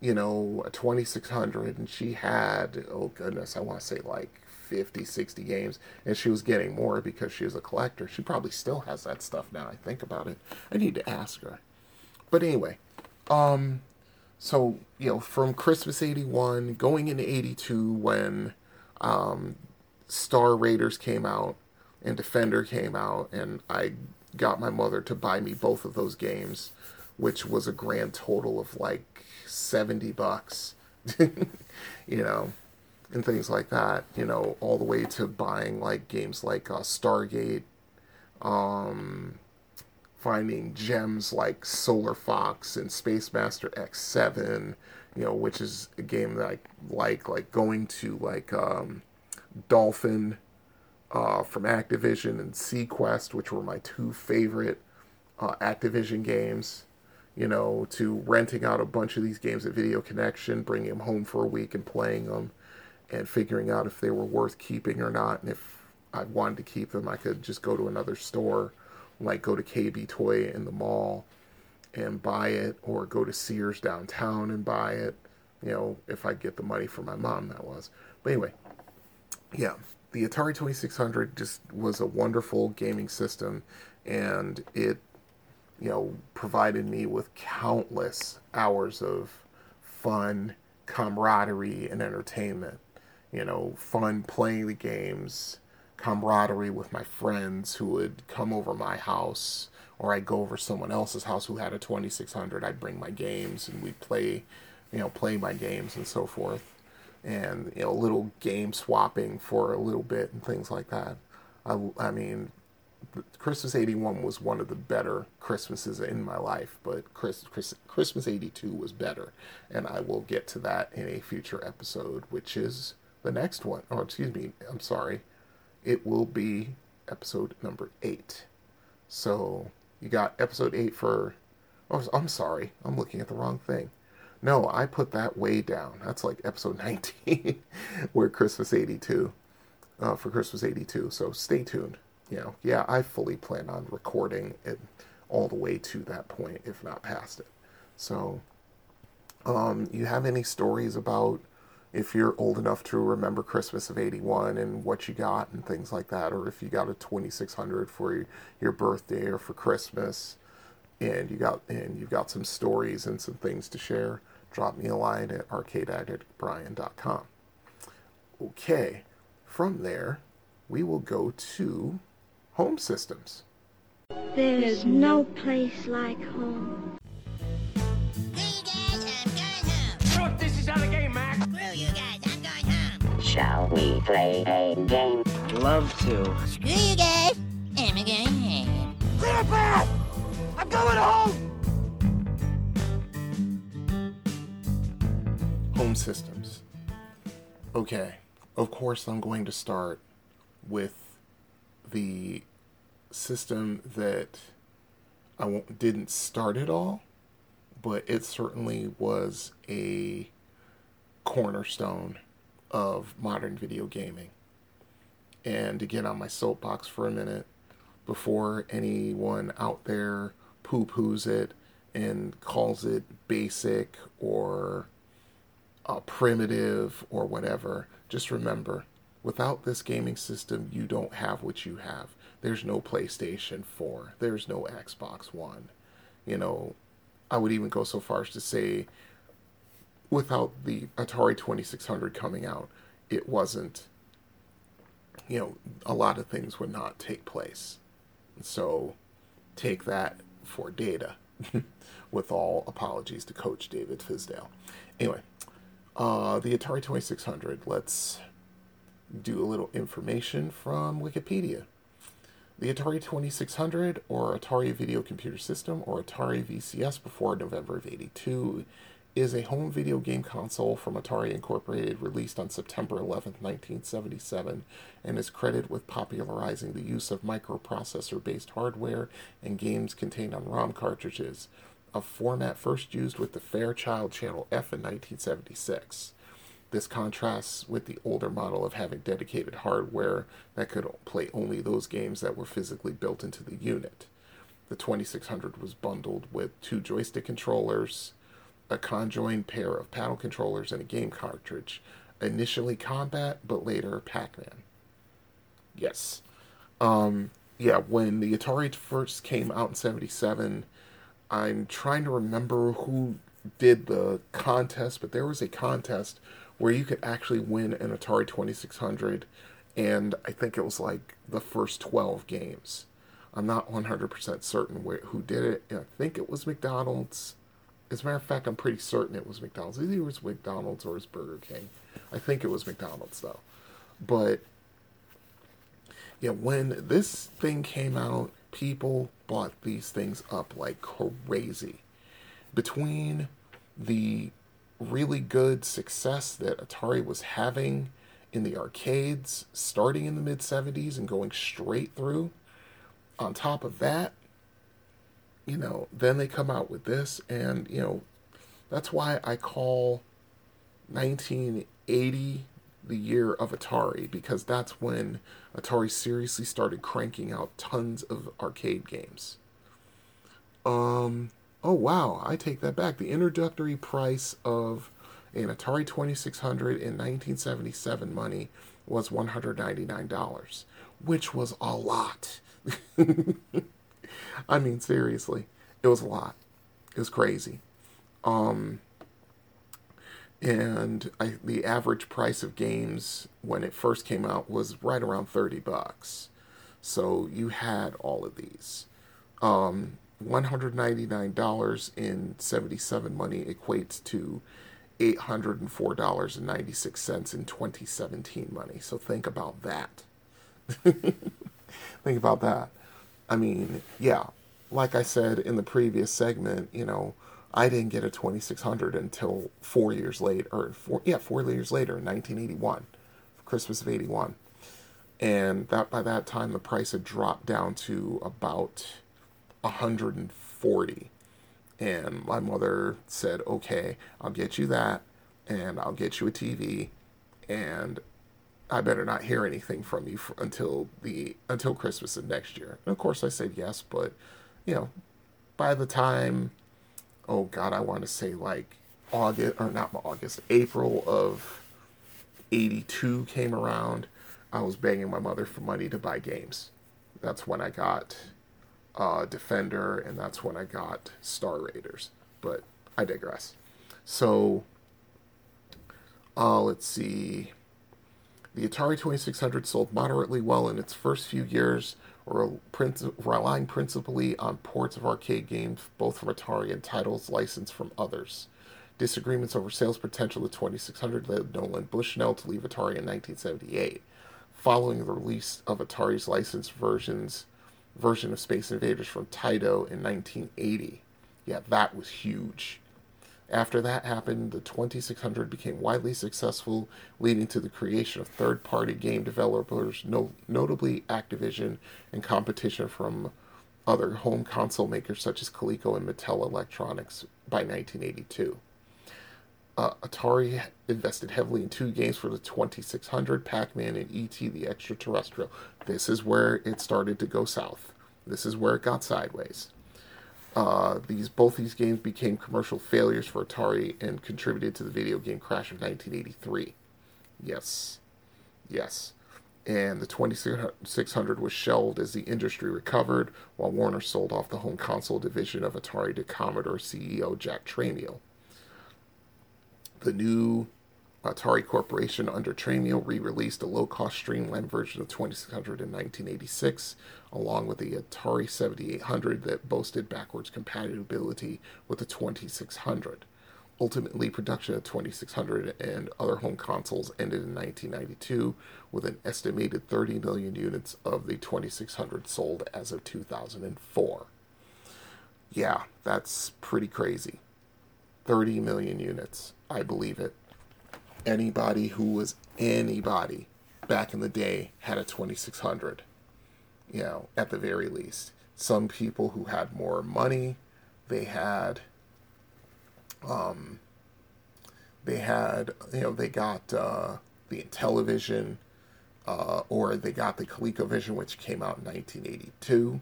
you know, a 2600 and she had, oh goodness, I want to say like 50, 60 games, and she was getting more because she was a collector. She probably still has that stuff now. I think about it. I need to ask her. But anyway, um, so you know, from Christmas '81 going into '82 when um, Star Raiders came out and Defender came out, and I got my mother to buy me both of those games, which was a grand total of like 70 bucks. you know, and things like that. You know, all the way to buying like games like uh, Stargate, um, finding gems like Solar Fox and Space Master X7, you know, which is a game that I like, like going to like um, Dolphin uh, from Activision and Seaquest, which were my two favorite uh, Activision games. You know, to renting out a bunch of these games at Video Connection, bringing them home for a week and playing them, and figuring out if they were worth keeping or not, and if I wanted to keep them, I could just go to another store, like go to KB Toy in the mall and buy it, or go to Sears downtown and buy it. You know, if I get the money from my mom, that was. But anyway, yeah, the Atari 2600 just was a wonderful gaming system, and it, you know, provided me with countless hours of fun, camaraderie, and entertainment. You know, fun playing the games, camaraderie with my friends who would come over my house, or I'd go over someone else's house who had a 2600. I'd bring my games, and we'd play, you know, play my games and so forth and you know, a little game swapping for a little bit and things like that. I, I mean, Christmas '81 was one of the better Christmases in my life, but Chris, Chris, Christmas '82 was better, and I will get to that in a future episode, which is the next one. Or excuse me, I'm sorry, it will be episode number eight. So you got episode eight for. Oh, I'm sorry, I'm looking at the wrong thing. No, I put that way down. That's like episode 19, where Christmas 82, uh, for Christmas 82. So stay tuned. You know, yeah, I fully plan on recording it all the way to that point, if not past it. So, um, you have any stories about if you're old enough to remember Christmas of 81 and what you got and things like that, or if you got a 2600 for your birthday or for Christmas? and you got and you've got some stories and some things to share, drop me a line at arcadeaddictbrian.com. Okay, from there, we will go to home systems. There's no place like home. Hey guys, I'm going home. Look, this is not Shall we play a game? Love to. Screw you guys, I'm going home. Clear path! I'm going home! Home systems. Okay, of course, I'm going to start with the system that I won't, didn't start at all, but it certainly was a cornerstone of modern video gaming. And to get on my soapbox for a minute, before anyone out there poo poos it and calls it basic or uh, primitive or whatever, just remember without this gaming system, you don't have what you have. There's no PlayStation 4, there's no Xbox One. You know, I would even go so far as to say without the Atari 2600 coming out, it wasn't, you know, a lot of things would not take place. So take that for data, with all apologies to Coach David Fizdale. Anyway, uh, the Atari 2600, let's do a little information from Wikipedia. The Atari 2600, or Atari Video Computer System, or Atari VCS before November of 82, is a home video game console from Atari Incorporated released on September 11, 1977, and is credited with popularizing the use of microprocessor based hardware and games contained on ROM cartridges, a format first used with the Fairchild Channel F in 1976. This contrasts with the older model of having dedicated hardware that could play only those games that were physically built into the unit. The 2600 was bundled with two joystick controllers, a conjoined pair of paddle controllers, and a game cartridge. Initially combat, but later Pac Man. Yes. Um, yeah, when the Atari first came out in 77, I'm trying to remember who did the contest, but there was a contest where you could actually win an Atari 2600, and I think it was like the first 12 games. I'm not 100% certain where, who did it. I think it was McDonald's. As a matter of fact, I'm pretty certain it was McDonald's. Either it was McDonald's or it was Burger King. I think it was McDonald's though. But yeah, when this thing came out, people bought these things up like crazy. Between the really good success that Atari was having in the arcades starting in the mid 70s and going straight through. On top of that, you know, then they come out with this, and, you know, that's why I call 1980 the year of Atari, because that's when Atari seriously started cranking out tons of arcade games. Um, oh wow, I take that back. The introductory price of an Atari 2600 in 1977 money was $199, which was a lot. I mean, seriously, it was a lot. It was crazy. Um, and I, the average price of games when it first came out was right around 30 bucks. So you had all of these. Um, $199 in 77 money equates to $804.96 in 2017 money. So think about that. think about that. I mean, yeah, like I said in the previous segment, you know, I didn't get a 2600 until four years later, or four, yeah, four years later in 1981, Christmas of 81. And that by that time, the price had dropped down to about 140. And my mother said, okay, I'll get you that, and I'll get you a TV, and I better not hear anything from you for, until the until Christmas of next year. And of course, I said yes, but you know, by the time, oh God, I want to say like August or not August, April of '82 came around, I was begging my mother for money to buy games. That's when I got uh, Defender, and that's when I got Star Raiders. But I digress. So, uh, let's see. The Atari 2600 sold moderately well in its first few years, relying principally on ports of arcade games, both from Atari and titles licensed from others. Disagreements over sales potential of the 2600 led Nolan Bushnell to leave Atari in 1978. Following the release of Atari's licensed versions version of Space Invaders from Taito in 1980. Yeah, that was huge. After that happened, the 2600 became widely successful, leading to the creation of third party game developers, no, notably Activision, and competition from other home console makers such as Coleco and Mattel Electronics by 1982. Uh, Atari invested heavily in two games for the 2600 Pac Man and E.T. the Extraterrestrial. This is where it started to go south. This is where it got sideways. Uh, these both these games became commercial failures for Atari and contributed to the video game crash of 1983. Yes, yes. And the 2600 was shelved as the industry recovered, while Warner sold off the home console division of Atari to Commodore CEO Jack Tramiel. The new Atari Corporation under Tramiel re-released a low-cost streamlined version of 2600 in 1986, along with the Atari 7800 that boasted backwards compatibility with the 2600. Ultimately, production of 2600 and other home consoles ended in 1992, with an estimated 30 million units of the 2600 sold as of 2004. Yeah, that's pretty crazy. 30 million units. I believe it. Anybody who was anybody back in the day had a 2600 you know, at the very least. Some people who had more money, they had, um, they had, you know, they got uh, the Intellivision, uh, or they got the ColecoVision, which came out in 1982,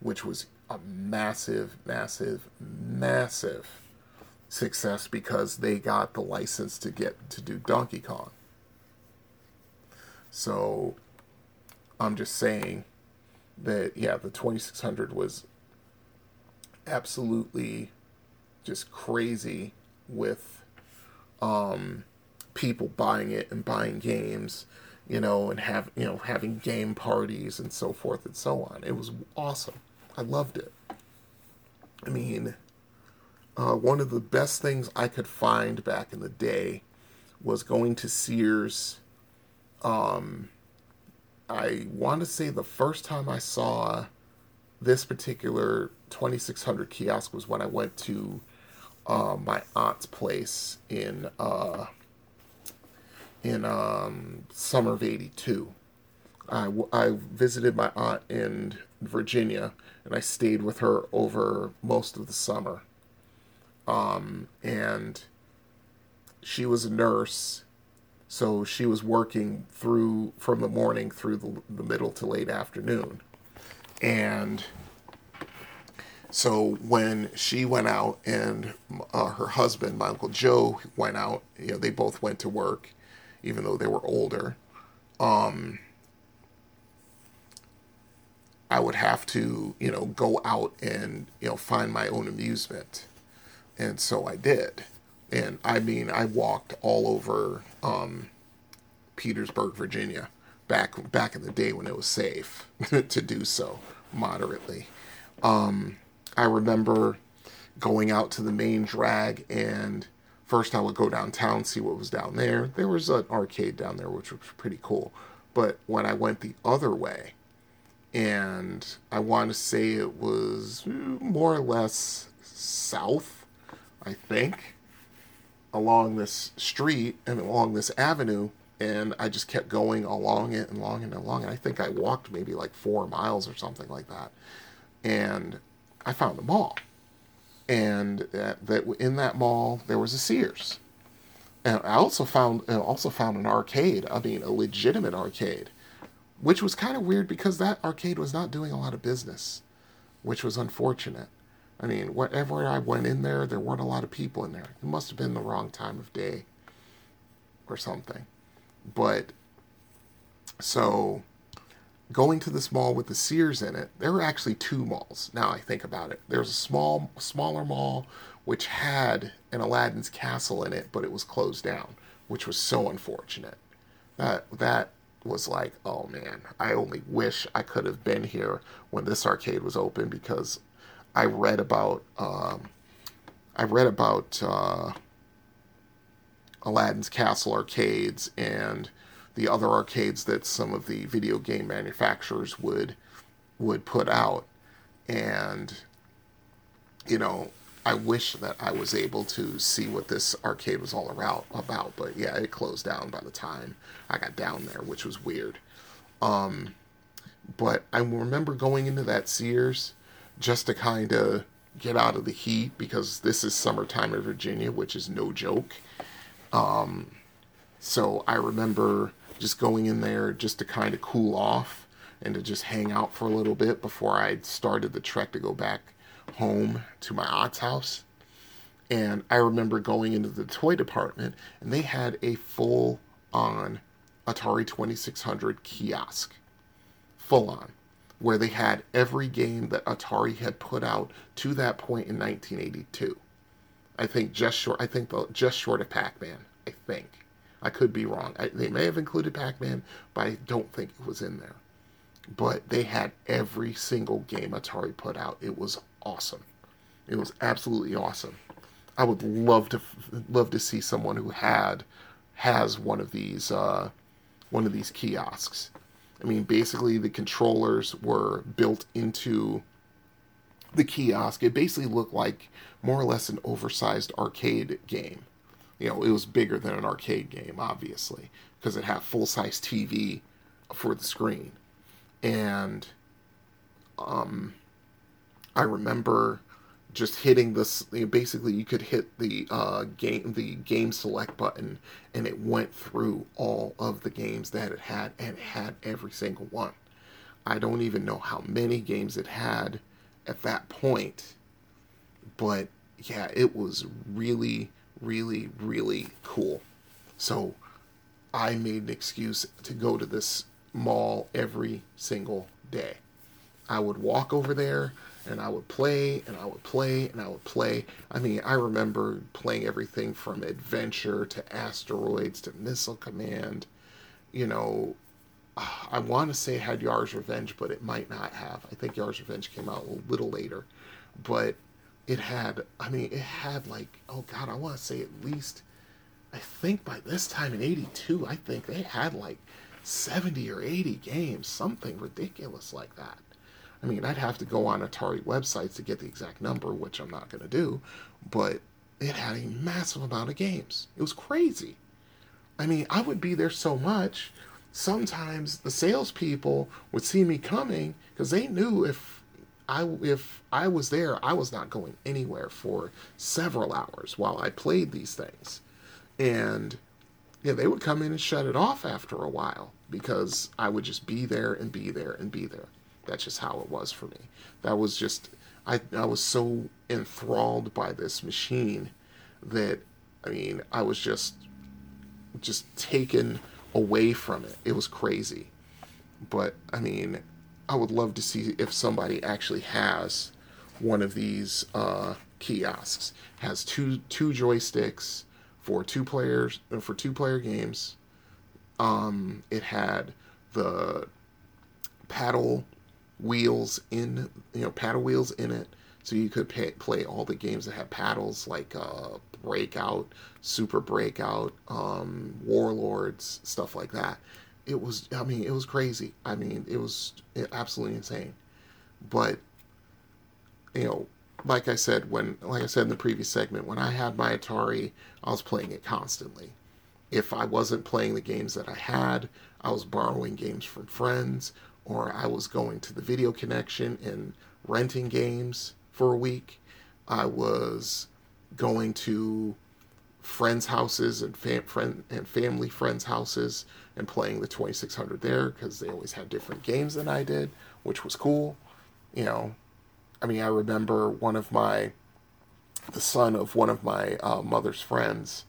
which was a massive, massive, massive success because they got the license to get to do Donkey Kong. So I'm just saying that yeah, the 2600 was absolutely just crazy with um, people buying it and buying games, you know, and have you know having game parties and so forth and so on. It was awesome. I loved it. I mean, uh, one of the best things I could find back in the day was going to Sears. Um, I want to say the first time I saw this particular 2600 kiosk was when I went to uh, my aunt's place in uh, in um, summer of '82. I, w- I visited my aunt in Virginia, and I stayed with her over most of the summer. Um, and she was a nurse, so she was working through from the morning through the, the middle to late afternoon. And so when she went out and uh, her husband, my uncle Joe, went out, you know, they both went to work, even though they were older. Um, I would have to, you know, go out and, you know, find my own amusement. And so I did. And I mean, I walked all over um, Petersburg, Virginia, back back in the day when it was safe to do so moderately. Um, I remember going out to the main drag and first I would go downtown see what was down there. There was an arcade down there which was pretty cool. But when I went the other way, and I want to say it was more or less south, I think, along this street and along this avenue. And I just kept going along it and along and along. And I think I walked maybe like four miles or something like that. And I found a mall. And that, that in that mall, there was a Sears. And I also found I also found an arcade. I mean, a legitimate arcade which was kind of weird because that arcade was not doing a lot of business, which was unfortunate. I mean, whenever I went in there, there weren't a lot of people in there. It must have been the wrong time of day or something. But so going to this mall with the Sears in it, there were actually two malls. Now I think about it. There's a small, smaller mall which had an Aladdin's castle in it, but it was closed down, which was so unfortunate. That that was like, oh man, I only wish I could have been here when this arcade was open because I read about um, I read about uh, Aladdin's Castle arcades and the other arcades that some of the video game manufacturers would would put out, and you know I wish that I was able to see what this arcade was all about, about, but yeah, it closed down by the time I got down there, which was weird. Um, but I remember going into that Sears just to kind of get out of the heat because this is summertime in Virginia, which is no joke. Um, so I remember just going in there just to kind of cool off and to just hang out for a little bit before I started the trek to go back home to my aunt's house. And I remember going into the toy department, and they had a full on Atari 2600 kiosk. Full on. Where they had every game that Atari had put out to that point in 1982. I think just short. I think just short of Pac-Man. I think. I could be wrong. I, they may have included Pac-Man, but I don't think it was in there. But they had every single game Atari put out. It was awesome. It was absolutely awesome. I would love to love to see someone who had has one of these uh, one of these kiosks. I mean, basically the controllers were built into the kiosk. It basically looked like more or less an oversized arcade game. You know, it was bigger than an arcade game, obviously, because it had full size TV for the screen. And um, I remember just hitting this. You know, basically, you could hit the uh, game the game select button, and it went through all of the games that it had, and it had every single one. I don't even know how many games it had at that point, but yeah, it was really, really, really cool. So I made an excuse to go to this mall every single day. I would walk over there and I would play and I would play and I would play. I mean, I remember playing everything from Adventure to Asteroids to Missile Command. You know, I want to say had Yars' Revenge, but it might not have. I think Yars' Revenge came out a little later. But it had, I mean, it had like, oh God, I want to say at least, I think by this time in 82, I think they had like 70 or 80 games, something ridiculous like that. I mean, I'd have to go on Atari websites to get the exact number, which I'm not going to do, but it had a massive amount of games. It was crazy. I mean, I would be there so much. Sometimes the salespeople would see me coming because they knew if I if I was there, I was not going anywhere for several hours while I played these things, and yeah, they would come in and shut it off after a while because I would just be there and be there and be there. That's just how it was for me. That was just I I was so enthralled by this machine that I mean, I was just just taken away from it. It was crazy. But I mean, I would love to see if somebody actually has one of these uh, kiosks. Has two two joysticks for two players for two player games. Um, it had the paddle wheels in you know paddle wheels in it. So you could pay, play all the games that had paddles like uh, breakout super breakout um, warlords stuff like that. It was i mean it was crazy. I mean it was absolutely insane. But you know like i said when like i said in the previous segment when i had my atari i was playing it constantly. If i wasn't playing the games that i had i was borrowing games from friends or I was going to the video connection and renting games for a week. I was going to friends' houses and fam- friend and family friends' houses and playing the 2600 there because they always had different games than I did, which was cool. You know, I mean, I remember one of my the son of one of my uh, mother's friends.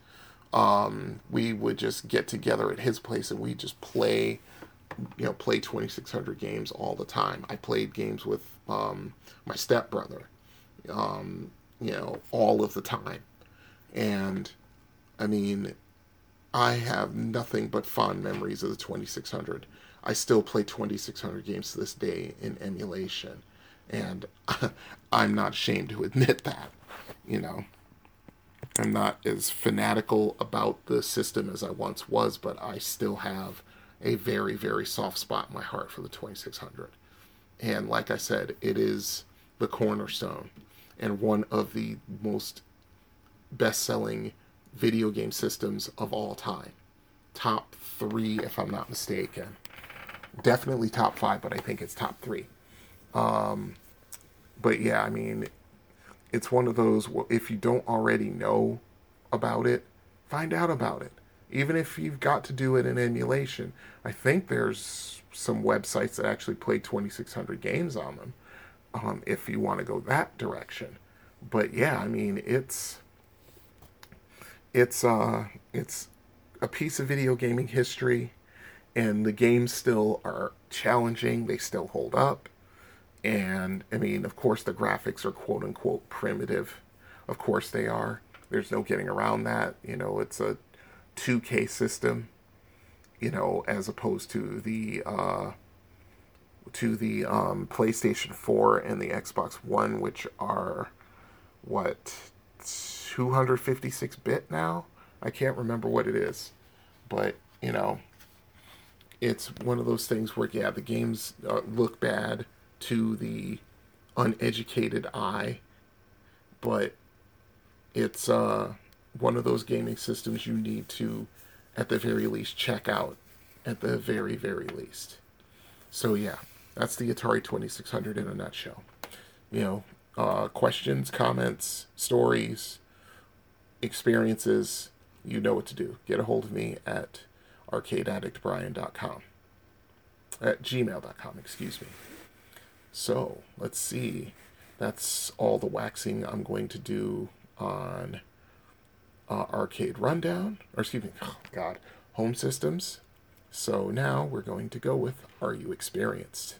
Um, we would just get together at his place and we just play you know play 2600 games all the time. I played games with um, my stepbrother um, you know all of the time. And i mean i have nothing but fond memories of the 2600 i still play 2600 games to this day in emulation. And i'm not ashamed to admit that you know. I'm not as fanatical about the system as i once was but i still have a very, very soft spot in my heart for the 2600. And like I said, it is the cornerstone and one of the most best selling video game systems of all time. Top three, if I'm not mistaken. Definitely top five, but I think it's top three. Um, but yeah, I mean, it's one of those, if you don't already know about it, find out about it even if you've got to do it in emulation. I think there's some websites that actually play 2600 games on them um, if you want to go that direction. But yeah, I mean it's it's uh it's a piece of video gaming history and the games still are challenging, they still hold up. And I mean, of course the graphics are quote unquote primitive. Of course they are. There's no getting around that. You know, it's a 2K system, you know, as opposed to the uh, to the um, PlayStation 4 and the Xbox One, which are what 256 bit now. I can't remember what it is, but you know, it's one of those things where yeah, the games uh, look bad to the uneducated eye, but it's uh one of those gaming systems you need to, at the very least, check out. At the very, very least. So, yeah, that's the Atari 2600 in a nutshell. You know, uh, questions, comments, stories, experiences, you know what to do. Get a hold of me at arcadeaddictbrian.com. At gmail.com, excuse me. So, let's see. That's all the waxing I'm going to do on uh, arcade rundown, or excuse me, oh God, home systems. So now we're going to go with Are You Experienced?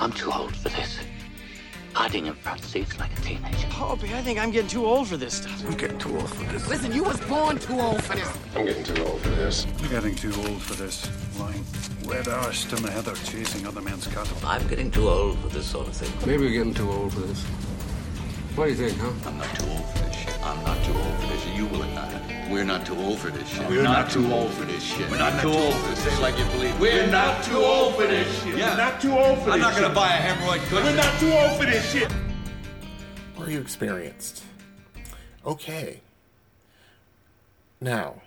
I'm too old for this. Hiding in front seats like a teenager. Poppy, I think I'm getting too old for this stuff. I'm getting too old for this. Listen, you was born too old for this. I'm getting too old for this. You're getting too old for this. Lying wet arsed in the heather chasing other men's cattle. I'm getting too old for this sort of thing. Maybe we're getting too old for this. What do you think, huh? I'm not too old for this shit. I'm not too old for this shit. You will not. We're not too old for this shit. We're not too old for this shit. We're not too old for this. Say it like you believe. We're not too old for this shit. Yeah. We're not too old for this. I'm not gonna buy a hemorrhoid cushion. We're not too old for this shit. Are are you experienced? Okay. Now,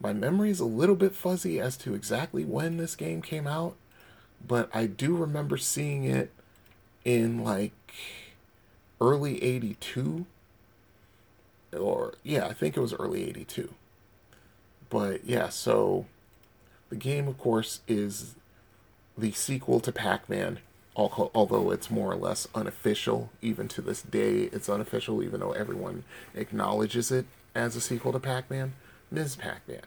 my memory is a little bit fuzzy as to exactly when this game came out, but I do remember seeing it in like early 82 or yeah, I think it was early 82. But yeah, so the game of course is the sequel to Pac-Man, although it's more or less unofficial even to this day. It's unofficial even though everyone acknowledges it as a sequel to Pac-Man, Ms. Pac-Man.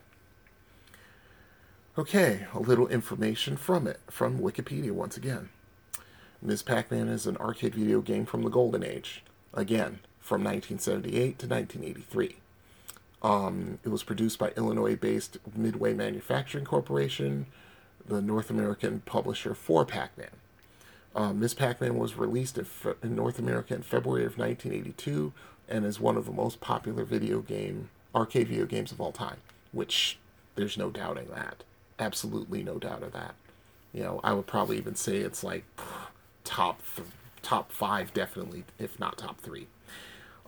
Okay, a little information from it from Wikipedia once again. Ms. Pac Man is an arcade video game from the Golden Age, again, from 1978 to 1983. Um, it was produced by Illinois based Midway Manufacturing Corporation, the North American publisher for Pac Man. Um, Ms. Pac Man was released in, fe- in, North America in February of 1982 and is one of the most popular video game, arcade video games of all time, which there's no doubting that. Absolutely no doubt of that. You know, I would probably even say it's like top th- top five, definitely, if not top three.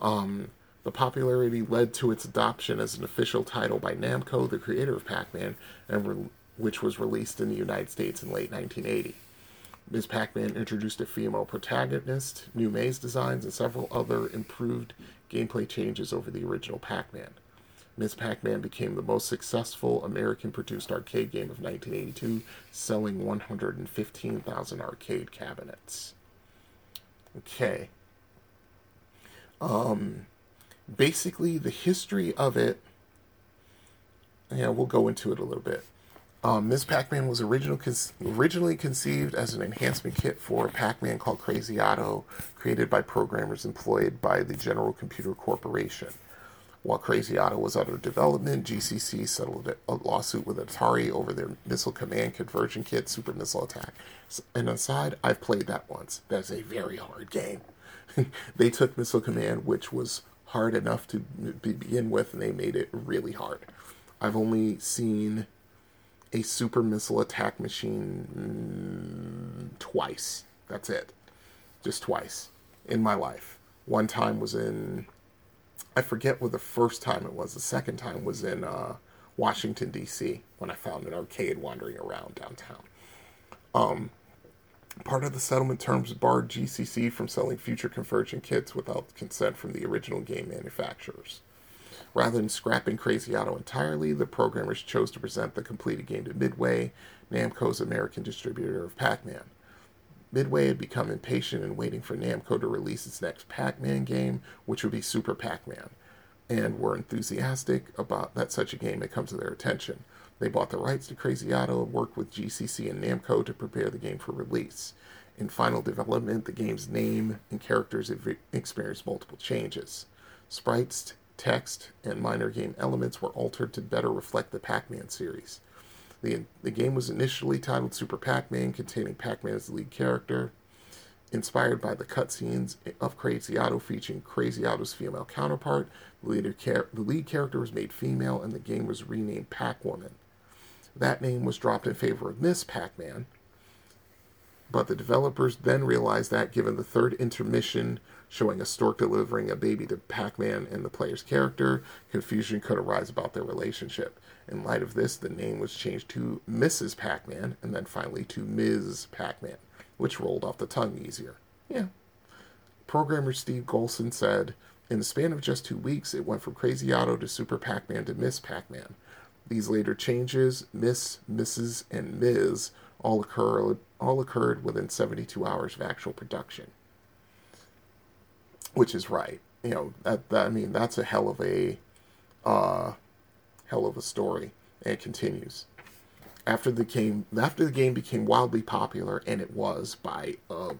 Um, the popularity led to its adoption as an official title by Namco, the creator of Pac-Man, and re- which was released in the United States in late 1980. Ms. Pac-Man introduced a female protagonist, new maze designs, and several other improved gameplay changes over the original Pac-Man. Ms. Pac-Man became the most successful American-produced arcade game of 1982, selling 115,000 arcade cabinets. Okay. Um, basically, the history of it. Yeah, we'll go into it a little bit. Um, Ms. Pac-Man was original con- originally conceived as an enhancement kit for a Pac-Man called Crazy Otto, created by programmers employed by the General Computer Corporation. While Crazy Otto was under development, GCC settled a lawsuit with Atari over their Missile Command Conversion Kit Super Missile Attack. And aside, I've played that once. That's a very hard game. they took Missile Command, which was hard enough to begin with, and they made it really hard. I've only seen a Super Missile Attack machine mm, twice. That's it. Just twice in my life. One time was in I forget what the first time it was. The second time was in uh, Washington D.C. when I found an arcade wandering around downtown. Um, part of the settlement terms barred GCC from selling future conversion kits without consent from the original game manufacturers. Rather than scrapping Crazy Otto entirely, the programmers chose to present the completed game to Midway, Namco's American distributor of Pac-Man. Midway had become impatient and waiting for Namco to release its next Pac Man game, which would be Super Pac Man, and were enthusiastic about that such a game had come to their attention. They bought the rights to Crazy Otto and worked with GCC and Namco to prepare the game for release. In final development, the game's name and characters experienced multiple changes. Sprites, text, and minor game elements were altered to better reflect the Pac Man series. The, the game was initially titled Super Pac Man, containing Pac Man as the lead character. Inspired by the cutscenes of Crazy Otto featuring Crazy Otto's female counterpart, the, leader the lead character was made female and the game was renamed Pac Woman. That name was dropped in favor of Miss Pac Man, but the developers then realized that given the third intermission showing a stork delivering a baby to Pac Man and the player's character, confusion could arise about their relationship. In light of this, the name was changed to Mrs. Pac Man and then finally to Ms. Pac Man, which rolled off the tongue easier. Yeah. Programmer Steve Golson said, In the span of just two weeks, it went from Crazy Otto to Super Pac Man to Miss Pac Man. These later changes, Miss, Mrs., and Ms., all, occur, all occurred within 72 hours of actual production. Which is right. You know, that, that I mean, that's a hell of a uh, hell of a story. And it continues. After the game, after the game became wildly popular, and it was by a,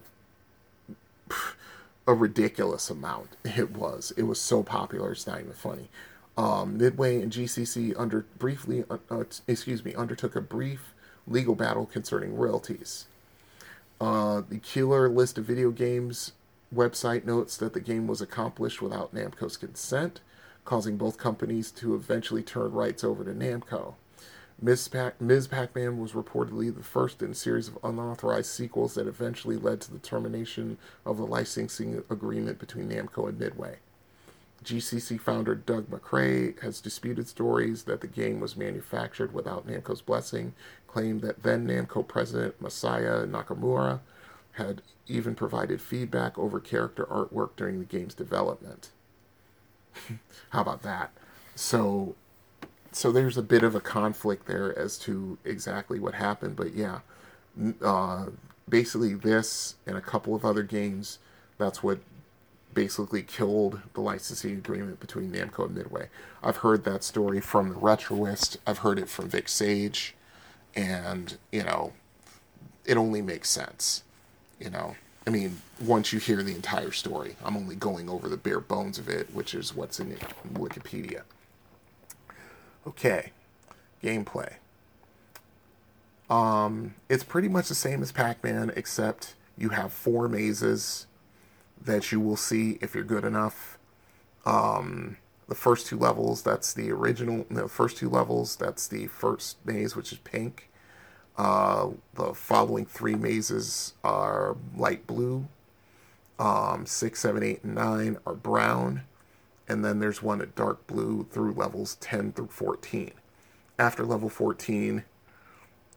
a ridiculous amount. It was. It was so popular. It's not even funny. Um, Midway and GCC under briefly, uh, uh, excuse me, undertook a brief legal battle concerning royalties. Uh, the Killer List of Video Games website notes that the game was accomplished without Namco's consent causing both companies to eventually turn rights over to Namco. Ms. Pac- Ms. Pac-Man was reportedly the first in a series of unauthorized sequels that eventually led to the termination of the licensing agreement between Namco and Midway. GCC founder Doug McRae has disputed stories that the game was manufactured without Namco's blessing, claimed that then Namco president Masaya Nakamura had even provided feedback over character artwork during the game's development. How about that? So so there's a bit of a conflict there as to exactly what happened, but yeah, uh, basically this and a couple of other games, that's what basically killed the licensing agreement between Namco and Midway. I've heard that story from the Retroist. I've heard it from Vic Sage, and you know, it only makes sense. You know, I mean, once you hear the entire story, I'm only going over the bare bones of it, which is what's in Wikipedia. Okay, gameplay. Um, it's pretty much the same as Pac-Man, except you have four mazes that you will see if you're good enough. Um, the first two levels, that's the original. The first two levels, that's the first maze, which is pink. Uh, the following three mazes are light blue. Um, six, seven, eight, and nine are brown. And then there's one at dark blue through levels 10 through 14. After level 14,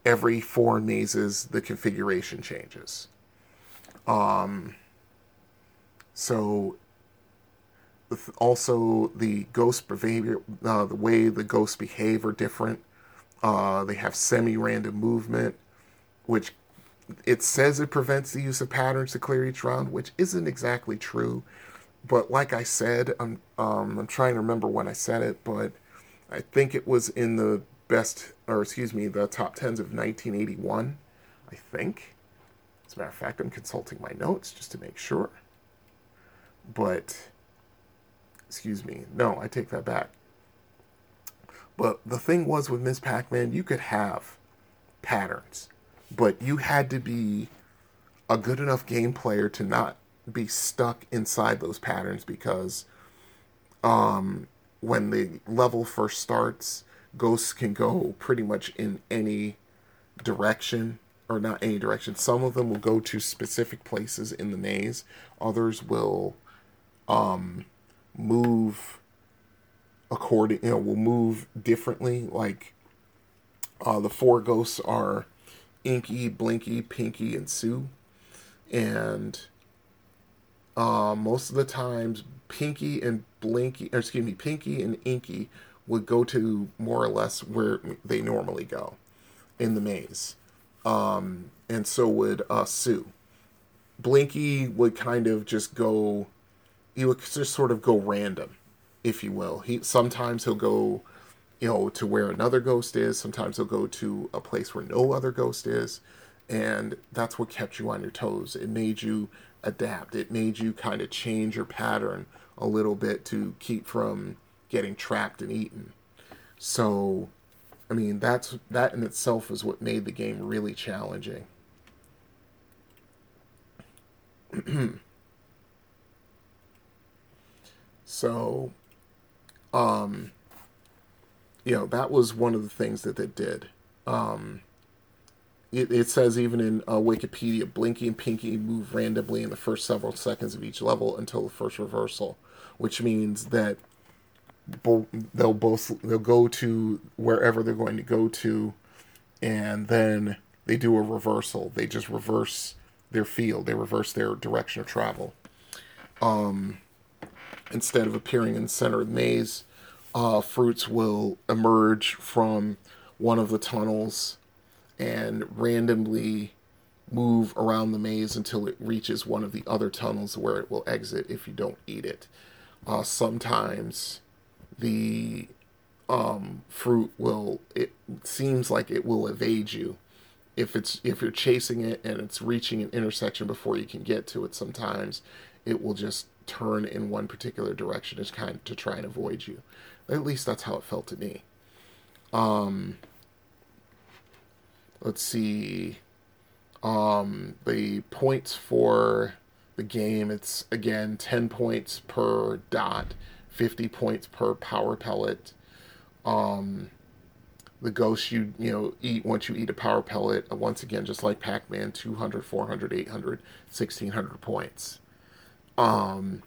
every four mazes, the configuration changes. Um, so also the ghost behavior, uh, the way the ghosts behave are different. Uh, they have semi-random movement, which it says it prevents the use of patterns to clear each round, which isn't exactly true. But like I said, I'm um, I'm trying to remember when I said it, but I think it was in the best, or excuse me, the top tens of 1981. I think. As a matter of fact, I'm consulting my notes just to make sure. But, excuse me, no, I take that back. But the thing was with Ms. Pac Man, you could have patterns, but you had to be a good enough game player to not be stuck inside those patterns because um, when the level first starts, ghosts can go pretty much in any direction or not any direction. Some of them will go to specific places in the maze. Others will um, move according, you know, will move differently. Like uh, the four ghosts are Inky, Blinky, Pinky, and Sue, and uh, most of the times Pinky and Blinky, or excuse me, Pinky and Inky would go to more or less where they normally go in the maze. Um, and so would uh, Sue. Blinky would kind of just go, he would just sort of go random, if you will. He sometimes he'll go, you know, to where another ghost is. Sometimes he'll go to a place where no other ghost is, and that's what kept you on your toes. It made you adapt. It made you kind of change your pattern a little bit to keep from getting trapped and eaten. So, I mean, that's that in itself is what made the game really challenging. so, um, you know, that was one of the things that they did. Um, it, it says even in uh, Wikipedia, Blinky and Pinky move randomly in the first several seconds of each level until the first reversal, which means that bo- they'll both they'll go to wherever they're going to go to, and then they do a reversal. They just reverse their field. They reverse their direction of travel. Um, instead of appearing in the center of the maze, uh, fruits will emerge from one of the tunnels and randomly move around the maze until it reaches one of the other tunnels where it will exit if you don't eat it. Uh, sometimes the um, fruit will it seems like it will evade you if it's if you're chasing it and it's reaching an intersection before you can get to it sometimes it will just turn in one particular direction is kind of to try and avoid you. At least that's how it felt to me. Um let's see. Um the points for the game it's again 10 points per dot 50 points per power pellet. Um the ghosts you you know eat once you eat a power pellet once again just like pac-man 200 400 800 1600 points um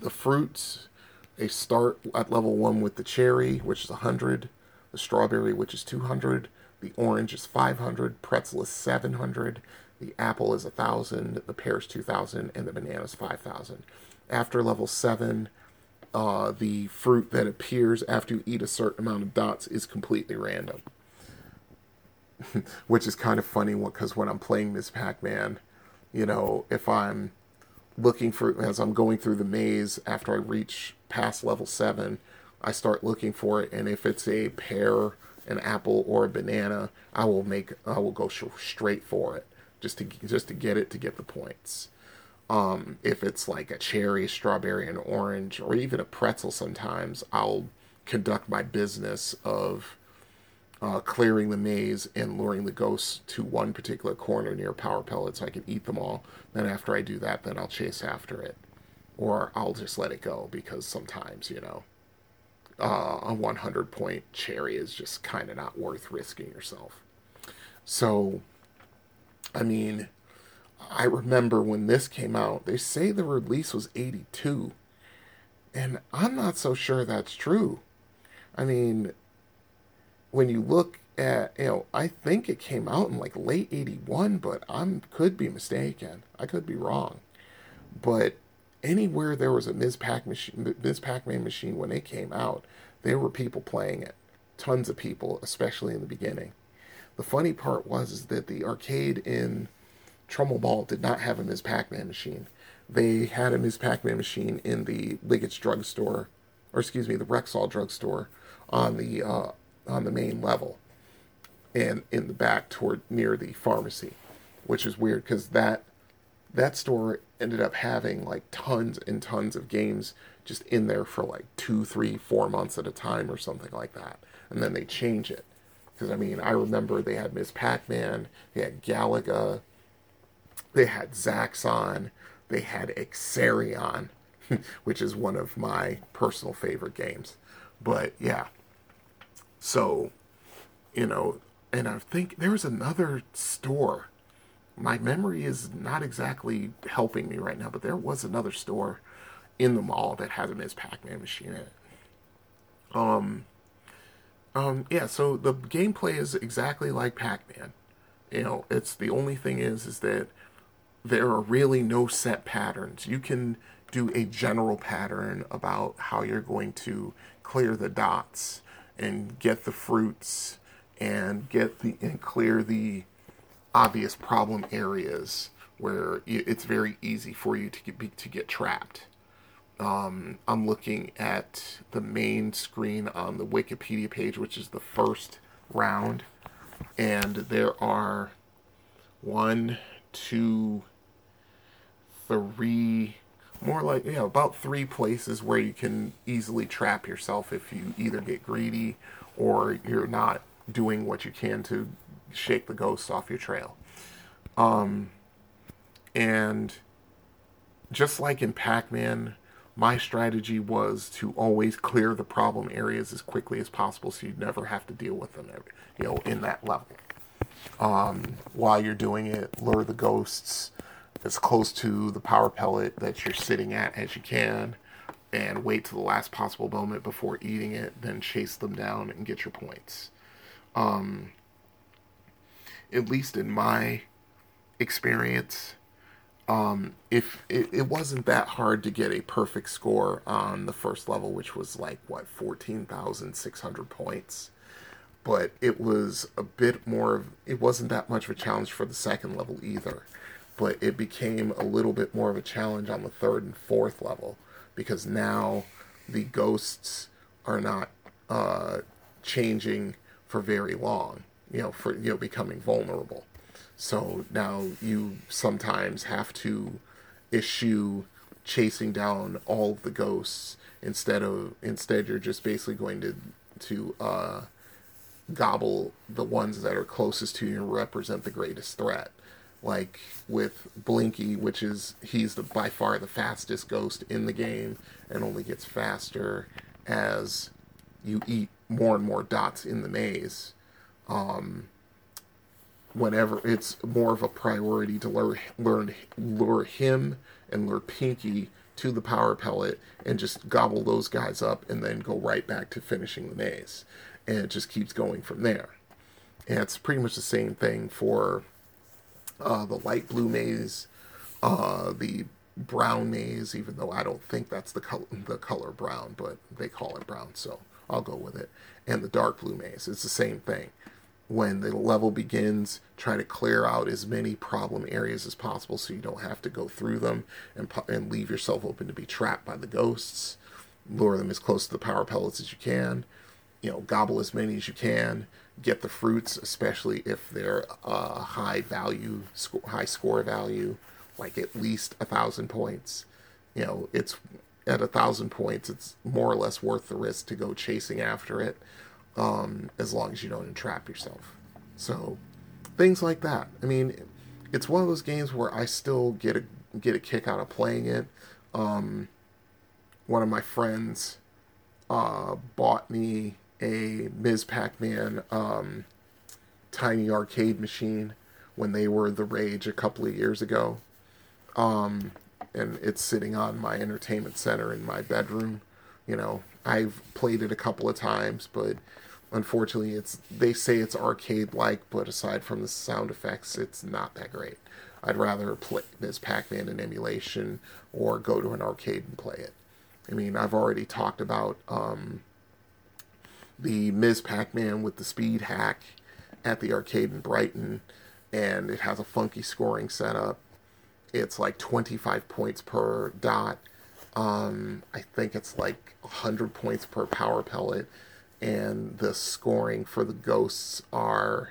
the fruits they start at level 1 with the cherry which is 100 the strawberry which is 200 the orange is 500 pretzel is 700 the apple is 1000 the pear is 2000 and the banana is 5000 after level 7 uh, the fruit that appears after you eat a certain amount of dots is completely random. Which is kind of funny because when I'm playing Ms. Pac Man, you know, if I'm looking for, as I'm going through the maze after I reach past level 7, I start looking for it, and if it's a pear, an apple, or a banana, I will make, I will go straight for it just to just to get it to get the points. Um, if it's like a cherry, strawberry, and orange, or even a pretzel, sometimes I'll conduct my business of uh, clearing the maze and luring the ghosts to one particular corner near power pellet so I can eat them all. Then after I do that, then I'll chase after it, or I'll just let it go because sometimes you know uh, a 100 point cherry is just kind of not worth risking yourself. So, I mean I remember when this came out, they say the release was 82. And I'm not so sure that's true. I mean, when you look at, you know, I think it came out in like late 81, but I'm could be mistaken. I could be wrong. But anywhere there was a Ms. Pac machine, Ms. Pac-Man machine when it came out, there were people playing it. Tons of people, especially in the beginning. The funny part was is that the arcade in Trumbull Mall did not have a Ms. Pac-Man machine. They had a Ms. Pac-Man machine in the Liggett's drugstore, or excuse me, the Rexall drugstore on the uh, on the main level, and in the back toward near the pharmacy, which is weird because that that store ended up having like tons and tons of games just in there for like two, three, four months at a time or something like that, and then they change it. Because I mean, I remember they had Ms. Pac-Man, they had Galaga, they had Zaxxon, they had Exerion, which is one of my personal favorite games. But yeah, so, you know, and I think there was another store. My memory is not exactly helping me right now, but there was another store in the mall that had a Ms. Pac-Man machine in it. Um, um, yeah, so the gameplay is exactly like Pac-Man. You know, it's the only thing is is that there are really no set patterns. You can do a general pattern about how you're going to clear the dots and get the fruits and get the and clear the obvious problem areas where it's very easy for you to get to get trapped. Um, I'm looking at the main screen on the Wikipedia page, which is the first round, and there are one, two, three, more like, you know, about three places where you can easily trap yourself if you either get greedy or you're not doing what you can to shake the ghosts off your trail. Um, and just like in Pac Man, my strategy was to always clear the problem areas as quickly as possible so you never have to deal with them, you know, in that level. Um, while you're doing it, lure the ghosts as close to the power pellet that you're sitting at as you can and wait to the last possible moment before eating it, then chase them down and get your points. Um, at least in my experience, um, if it, it wasn't that hard to get a perfect score on the first level, which was like what fourteen thousand six hundred points, but it was a bit more. Of, it wasn't that much of a challenge for the second level either but it became a little bit more of a challenge on the third and fourth level because now the ghosts are not uh, changing for very long, you know, for you know becoming vulnerable. So now you sometimes have to issue chasing down all the ghosts instead of instead you're just basically going to to uh, gobble the ones that are closest to you and represent the greatest threat like with Blinky, which is he's the by far the fastest ghost in the game and only gets faster as you eat more and more dots in the maze, um, whenever it's more of a priority to lure, learn, lure him and lure Pinky to the power pellet and just gobble those guys up and then go right back to finishing the maze. And it just keeps going from there. And it's pretty much the same thing for uh, the light blue maze, uh, the brown maze, even though I don't think that's the color, the color brown, but they call it brown, so I'll go with it. And the dark blue maze, it's the same thing. When the level begins, try to clear out as many problem areas as possible so you don't have to go through them and, and leave yourself open to be trapped by the ghosts. Lure them as close to the power pellets as you can. You know, gobble as many as you can. Get the fruits, especially if they're uh, high value, high score value like at least a thousand points. You know, it's at a thousand points, it's more or less worth the risk to go chasing after it, um, as long as you don't entrap yourself. So, things like that. I mean, it's one of those games where I still get a get a kick out of playing it. Um, one of my friends uh, bought me a Ms. Pac-Man um, tiny arcade machine when they were the rage a couple of years ago um, and it's sitting on my entertainment center in my bedroom. You know, I've played it a couple of times, but unfortunately, it's they say it's arcade like, but aside from the sound effects, it's not that great. I'd rather play Ms. Pac-Man in emulation or go to an arcade and play it. I mean, I've already talked about um, the Ms. Pac-Man with the speed hack at the arcade in Brighton, and it has a funky scoring setup it's like 25 points per dot. Um, I think it's like 100 points per power pellet. And the scoring for the ghosts are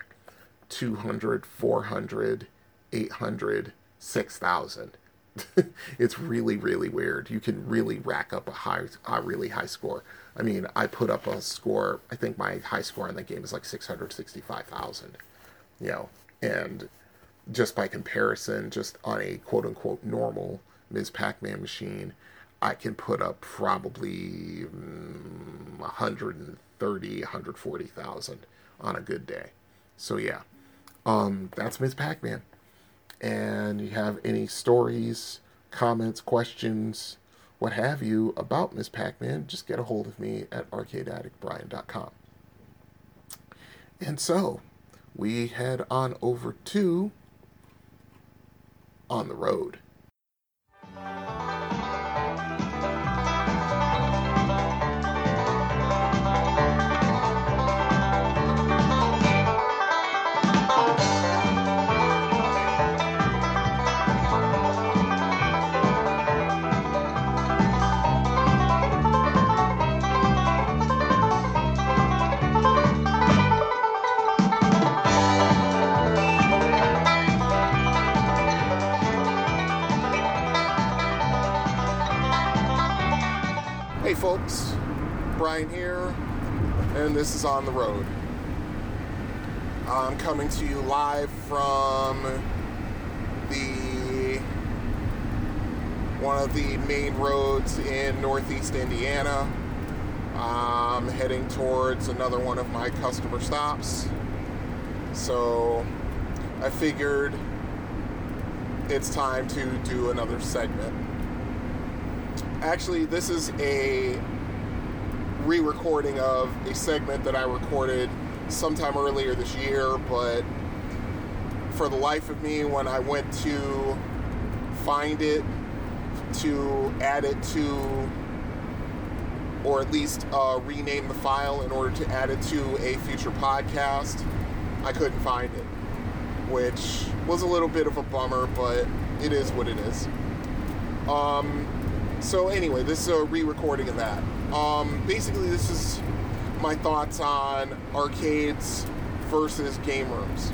200, 400, 800, 6,000. it's really, really weird. You can really rack up a high, a really high score. I mean, I put up a score. I think my high score in the game is like 665,000. You know, and just by comparison, just on a quote unquote normal Ms. Pac Man machine, I can put up probably mm, 130, 140,000 on a good day. So, yeah, um, that's Ms. Pac Man. And you have any stories, comments, questions, what have you about Ms. Pac Man, just get a hold of me at arcadeaddictbrian.com. And so, we head on over to on the road. Brian here, and this is On the Road. I'm coming to you live from the one of the main roads in northeast Indiana. I'm heading towards another one of my customer stops. So I figured it's time to do another segment actually, this is a re recording of a segment that I recorded sometime earlier this year, but for the life of me, when I went to find it, to add it to, or at least uh, rename the file in order to add it to a future podcast, I couldn't find it, which was a little bit of a bummer, but it is what it is. Um, so anyway, this is a re-recording of that. Um, basically, this is my thoughts on arcades versus game rooms.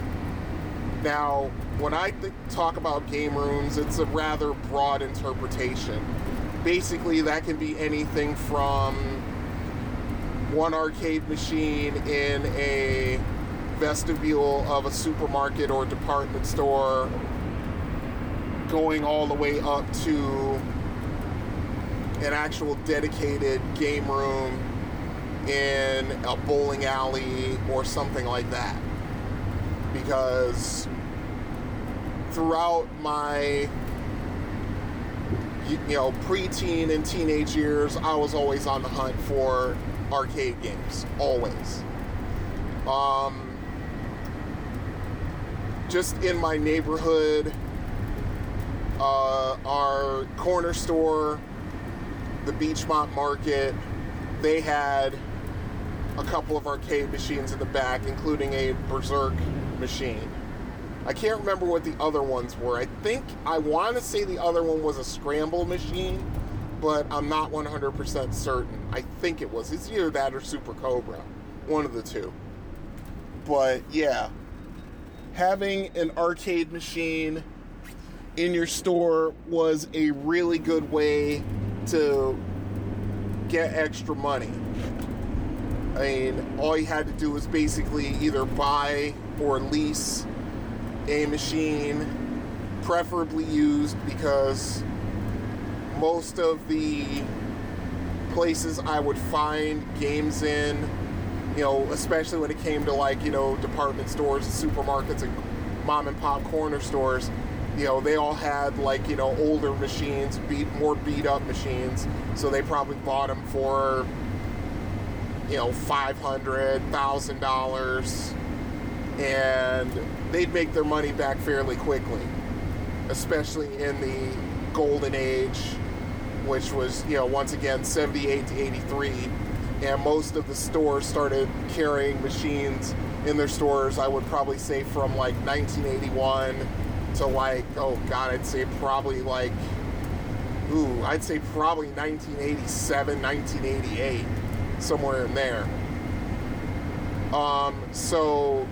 Now, when I th- talk about game rooms, it's a rather broad interpretation. Basically, that can be anything from one arcade machine in a vestibule of a supermarket or department store, going all the way up to an actual dedicated game room in a bowling alley or something like that. Because throughout my you know preteen and teenage years, I was always on the hunt for arcade games, always. Um, just in my neighborhood, uh, our corner store, the Beachmont Market, they had a couple of arcade machines in the back, including a Berserk machine. I can't remember what the other ones were. I think I want to say the other one was a scramble machine, but I'm not 100% certain. I think it was. It's either that or Super Cobra, one of the two. But yeah, having an arcade machine in your store was a really good way to get extra money. I mean, all you had to do was basically either buy or lease a machine, preferably used, because most of the places I would find games in, you know, especially when it came to like, you know, department stores, supermarkets, and mom and pop corner stores, you know, they all had like, you know, older machines, beat more beat up machines. So they probably bought them for, you know, five hundred thousand dollars, and they'd make their money back fairly quickly, especially in the golden age, which was, you know, once again 78 to 83. And most of the stores started carrying machines in their stores, I would probably say from like 1981 to like, oh God, I'd say probably like, ooh, I'd say probably 1987, 1988, somewhere in there. Um, so,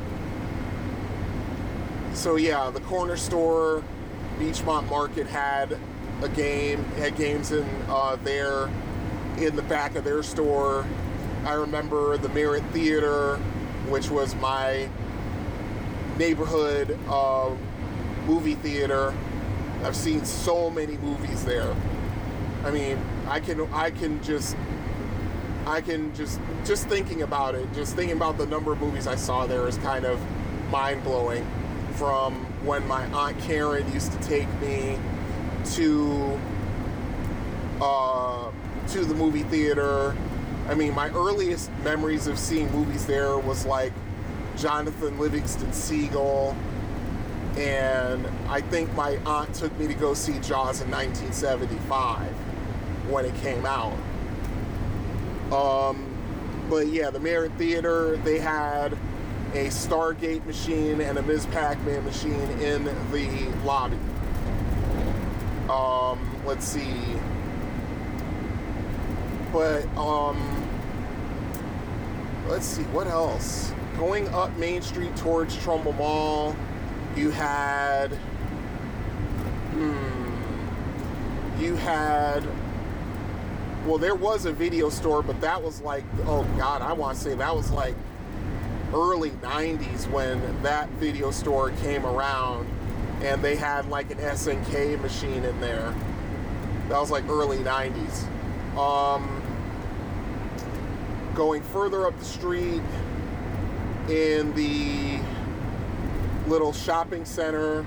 so yeah, the corner store, Beachmont Market had a game, had games in uh, there in the back of their store. I remember the Merritt Theater, which was my neighborhood uh, movie theater. I've seen so many movies there. I mean, I can I can just I can just just thinking about it, just thinking about the number of movies I saw there is kind of mind blowing. From when my aunt Karen used to take me to uh, to the movie theater. I mean, my earliest memories of seeing movies there was like Jonathan Livingston Seagull, and I think my aunt took me to go see Jaws in 1975 when it came out. Um, but yeah, the Merritt Theater, they had a Stargate machine and a Ms. Pac-Man machine in the lobby. Um, let's see. But um, let's see what else. Going up Main Street towards Trumbull Mall, you had. Hmm, you had. Well, there was a video store, but that was like, oh God, I want to say that was like early 90s when that video store came around and they had like an SNK machine in there. That was like early 90s. Um, going further up the street in the little shopping center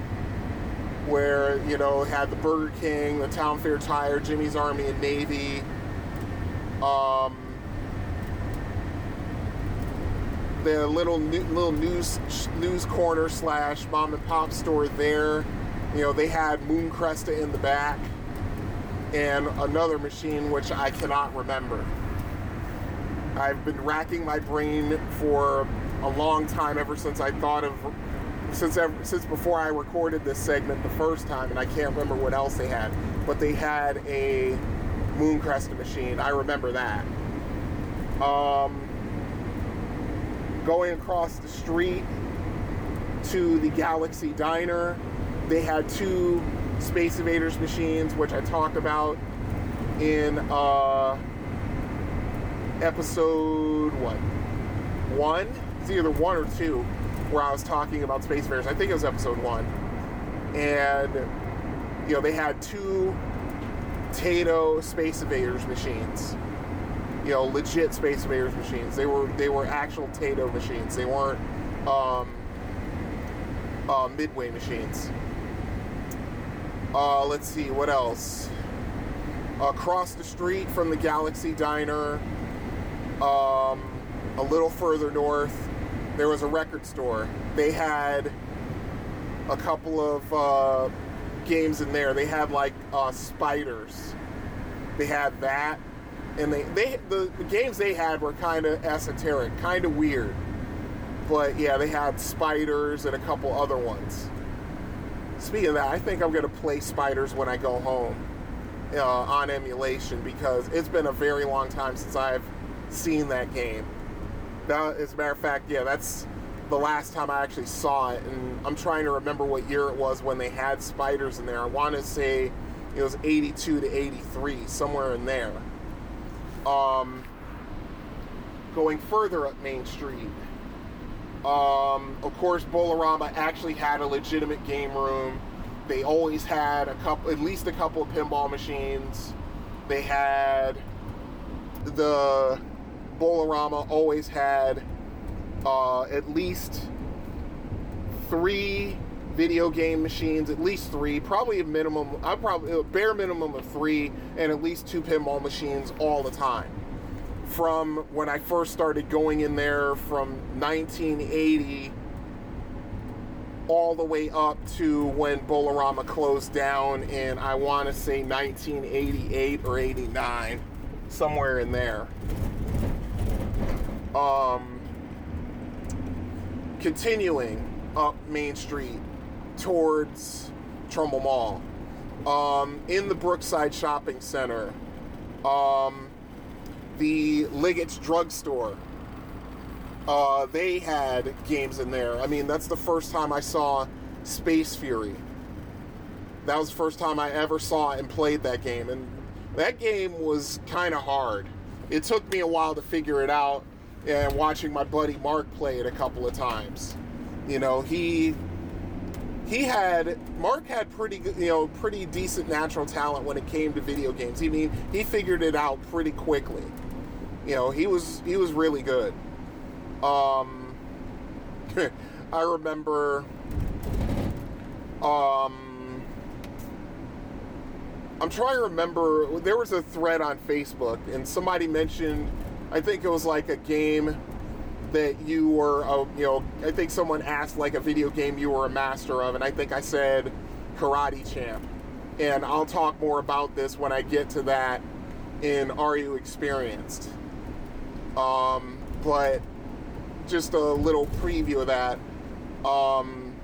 where, you know, had the Burger King, the Town Fair Tire, Jimmy's Army and Navy. Um, the little little news news corner slash mom and pop store there. You know, they had Moon Cresta in the back and another machine which I cannot remember. I've been racking my brain for a long time ever since I thought of since ever, since before I recorded this segment the first time, and I can't remember what else they had. But they had a Moon Cresta machine. I remember that. Um, going across the street to the Galaxy Diner, they had two Space Invaders machines, which I talked about in uh, episode what one? It's either one or two, where I was talking about Space Invaders. I think it was episode one, and you know they had two Taito Space Invaders machines, you know, legit Space Invaders machines. They were they were actual Taito machines. They weren't um, uh, Midway machines. Uh, let's see what else. Across the street from the Galaxy Diner, um, a little further north, there was a record store. They had a couple of uh, games in there. They had like uh, Spiders. They had that, and they they the, the games they had were kind of esoteric, kind of weird. But yeah, they had Spiders and a couple other ones. Speaking of that, I think I'm gonna play Spiders when I go home uh, on emulation because it's been a very long time since I've seen that game. Now, as a matter of fact, yeah, that's the last time I actually saw it, and I'm trying to remember what year it was when they had spiders in there. I want to say it was 82 to 83, somewhere in there. Um, going further up Main Street, um, of course, Bolorama actually had a legitimate game room. They always had a couple, at least a couple of pinball machines. They had the Bolorama always had uh, at least three video game machines, at least three, probably a minimum, I probably a bare minimum of three, and at least two pinball machines all the time. From when I first started going in there from 1980 all the way up to when Bolorama closed down in I want to say 1988 or 89, somewhere in there. Um, continuing up Main Street towards Trumbull Mall, um, in the Brookside Shopping Center, um, the Liggett's Drugstore. Uh, they had games in there. I mean, that's the first time I saw Space Fury. That was the first time I ever saw and played that game, and that game was kind of hard. It took me a while to figure it out, and watching my buddy Mark play it a couple of times. You know, he he had Mark had pretty you know, pretty decent natural talent when it came to video games. I mean, he figured it out pretty quickly. You know, he was he was really good. Um, I remember. Um, I'm trying to remember. There was a thread on Facebook, and somebody mentioned. I think it was like a game that you were, a, you know, I think someone asked like a video game you were a master of, and I think I said Karate Champ. And I'll talk more about this when I get to that in Are You Experienced? Um, but just a little preview of that. Um,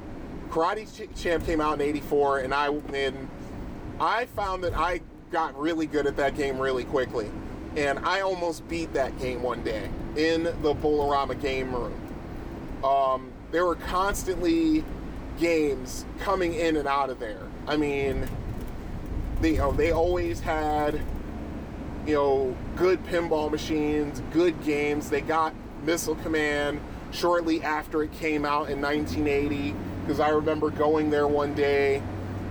Karate Champ came out in '84, and I and I found that I got really good at that game really quickly, and I almost beat that game one day in the Bolorama game room. Um, there were constantly games coming in and out of there. I mean, they you know, they always had you know good pinball machines, good games. They got Missile Command shortly after it came out in 1980 because I remember going there one day,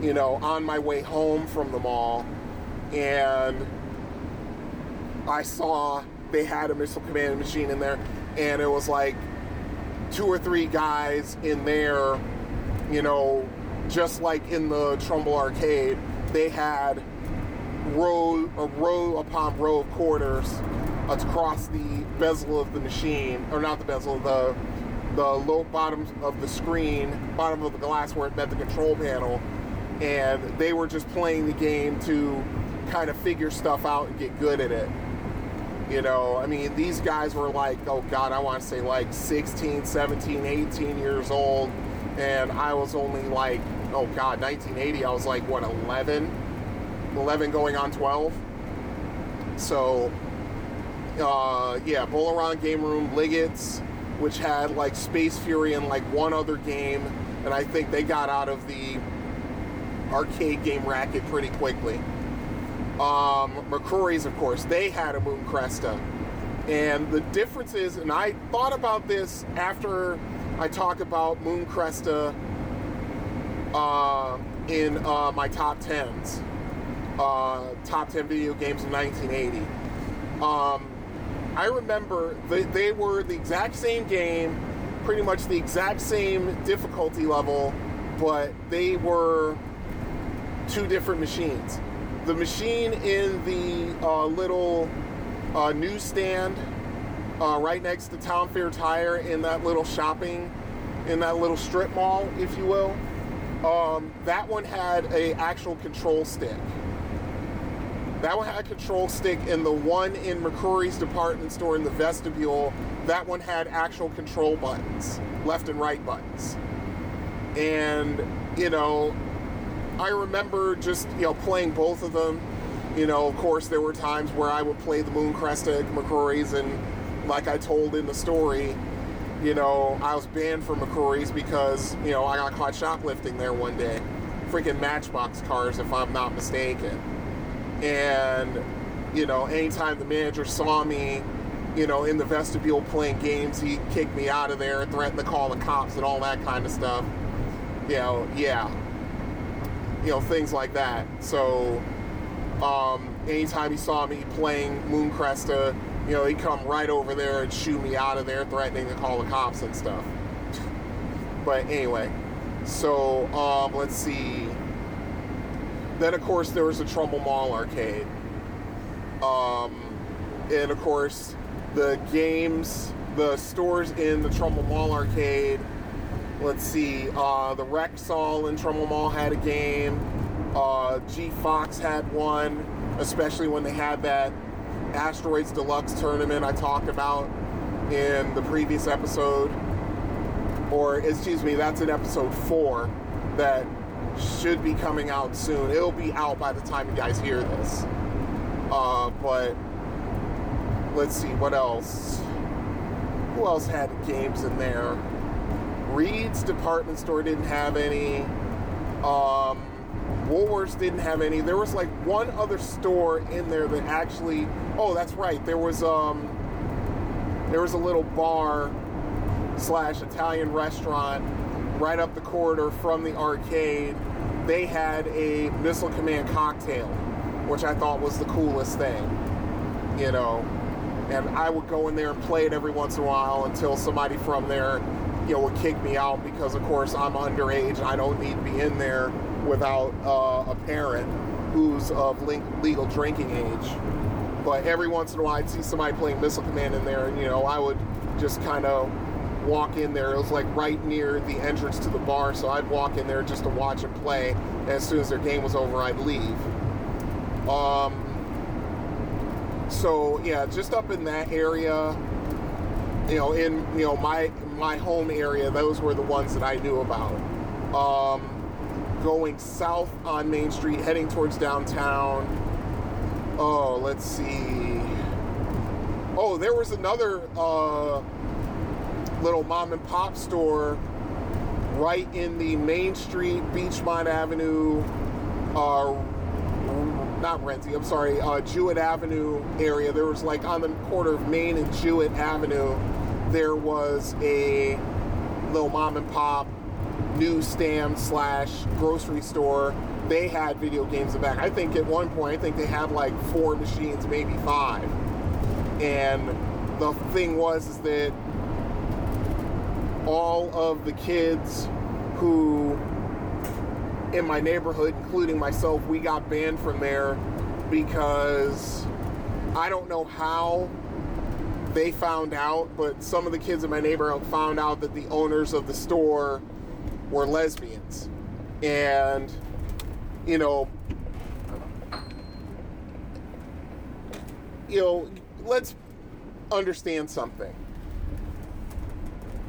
you know, on my way home from the mall, and I saw they had a Missile Command machine in there, and it was like two or three guys in there, you know, just like in the Trumbull arcade, they had row a row upon row of quarters across the bezel of the machine, or not the bezel, the the low bottom of the screen, bottom of the glass where it met the control panel, and they were just playing the game to kind of figure stuff out and get good at it. You know, I mean, these guys were like, oh God, I want to say like 16, 17, 18 years old, and I was only like, oh God, 1980, I was like, what, 11? 11 going on 12? So, uh, yeah, Bolorama Game Room, Liggett's, which had like Space Fury and like one other game, and I think they got out of the arcade game racket pretty quickly. Um, of course, they had a Moon Cresta. And the difference is, and I thought about this after I talk about Moon Cresta uh, in uh, my top 10s, uh, top 10 video games of 1980. Um, I remember they, they were the exact same game, pretty much the exact same difficulty level, but they were two different machines. The machine in the uh, little uh, newsstand uh, right next to Town Fair Tire in that little shopping, in that little strip mall, if you will. Um, that one had a actual control stick. That one had a control stick, and the one in McCrory's department store in the vestibule, that one had actual control buttons, left and right buttons. And, you know, I remember just, you know, playing both of them. You know, of course, there were times where I would play the Mooncrest at McCrory's, and like I told in the story, you know, I was banned from McCrory's because, you know, I got caught shoplifting there one day. Freaking Matchbox cars, if I'm not mistaken. And, you know, anytime the manager saw me, you know, in the vestibule playing games, he kicked me out of there, threatened to call the cops and all that kind of stuff. You know, yeah. You know, things like that. So, um, anytime he saw me playing Mooncresta, you know, he'd come right over there and shoo me out of there, threatening to call the cops and stuff. But anyway, so um, let's see. Then, of course, there was the Trumbull Mall arcade. Um, and, of course, the games, the stores in the Trumbull Mall arcade. Let's see. Uh, the Rexall in Trumbull Mall had a game. Uh, G Fox had one, especially when they had that Asteroids Deluxe tournament I talked about in the previous episode. Or, excuse me, that's in episode four that should be coming out soon. It'll be out by the time you guys hear this. Uh, but let's see, what else? Who else had games in there? Read's department store didn't have any. Um, Woolworths didn't have any. There was like one other store in there that actually. Oh, that's right. There was um. There was a little bar slash Italian restaurant right up the corridor from the arcade. They had a Missile Command cocktail, which I thought was the coolest thing. You know, and I would go in there and play it every once in a while until somebody from there, you know, would kick me out because, of course, I'm underage. I don't need to be in there without uh, a parent who's of legal drinking age. But every once in a while, I'd see somebody playing Missile Command in there, and you know, I would just kind of walk in there. It was like right near the entrance to the bar, so I'd walk in there just to watch them play. And as soon as their game was over, I'd leave. Um, so yeah, just up in that area, you know, in you know my my home area, those were the ones that I knew about. Um, going south on Main Street, heading towards downtown. Oh, let's see. Oh, there was another uh, little mom and pop store right in the Main Street, Beachmont Avenue, uh, not Renty, I'm sorry, uh, Jewett Avenue area. There was like on the corner of Main and Jewett Avenue, there was a little mom and pop newsstand slash grocery store. They had video games in back. I think at one point, I think they had like four machines, maybe five. And the thing was is that all of the kids who in my neighborhood, including myself, we got banned from there because I don't know how they found out, but some of the kids in my neighborhood found out that the owners of the store were lesbians. And, you know, you know, let's understand something.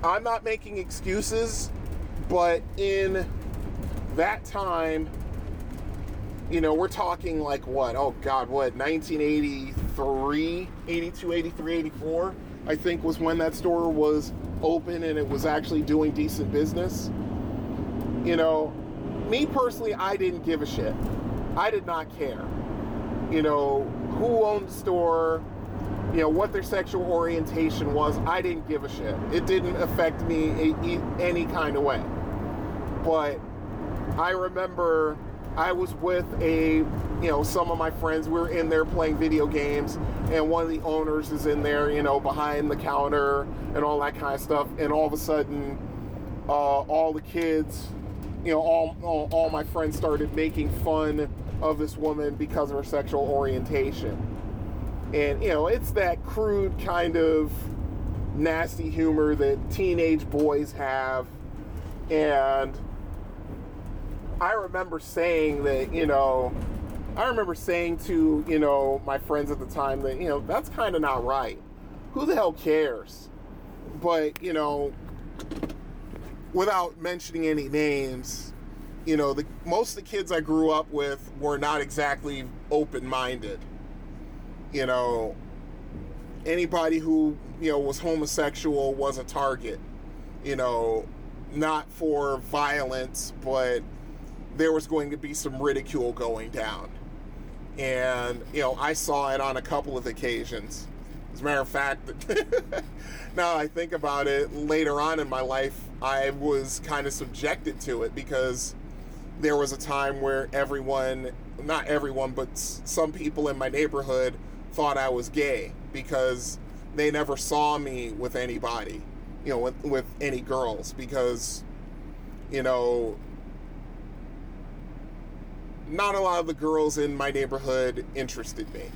I'm not making excuses, but in that time, you know, we're talking like what? Oh God, what? 1983, 82, 83, 84, I think was when that store was open and it was actually doing decent business. You know, me personally, I didn't give a shit. I did not care. You know, who owned the store, you know, what their sexual orientation was, I didn't give a shit. It didn't affect me any kind of way. But I remember I was with a, you know, some of my friends. We were in there playing video games, and one of the owners is in there, you know, behind the counter and all that kind of stuff. And all of a sudden, uh, all the kids, you know, all, all all my friends started making fun of this woman because of her sexual orientation. And you know, it's that crude kind of nasty humor that teenage boys have, and I remember saying that, you know, I remember saying to, you know, my friends at the time that, you know, that's kind of not right. Who the hell cares? But, you know, without mentioning any names, you know, the most of the kids I grew up with were not exactly open-minded. You know, anybody who, you know, was homosexual was a target. You know, not for violence, but there was going to be some ridicule going down. And, you know, I saw it on a couple of occasions. As a matter of fact, now I think about it, later on in my life, I was kind of subjected to it because there was a time where everyone, not everyone, but some people in my neighborhood thought I was gay because they never saw me with anybody, you know, with, with any girls because, you know, not a lot of the girls in my neighborhood interested me.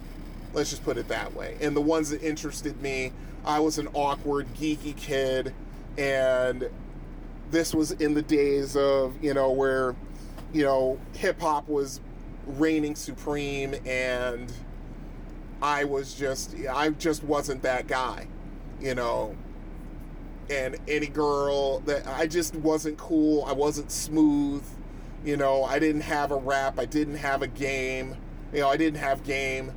Let's just put it that way. And the ones that interested me, I was an awkward, geeky kid. And this was in the days of, you know, where, you know, hip hop was reigning supreme and I was just, I just wasn't that guy, you know. And any girl that I just wasn't cool, I wasn't smooth you know, I didn't have a rap, I didn't have a game, you know, I didn't have game.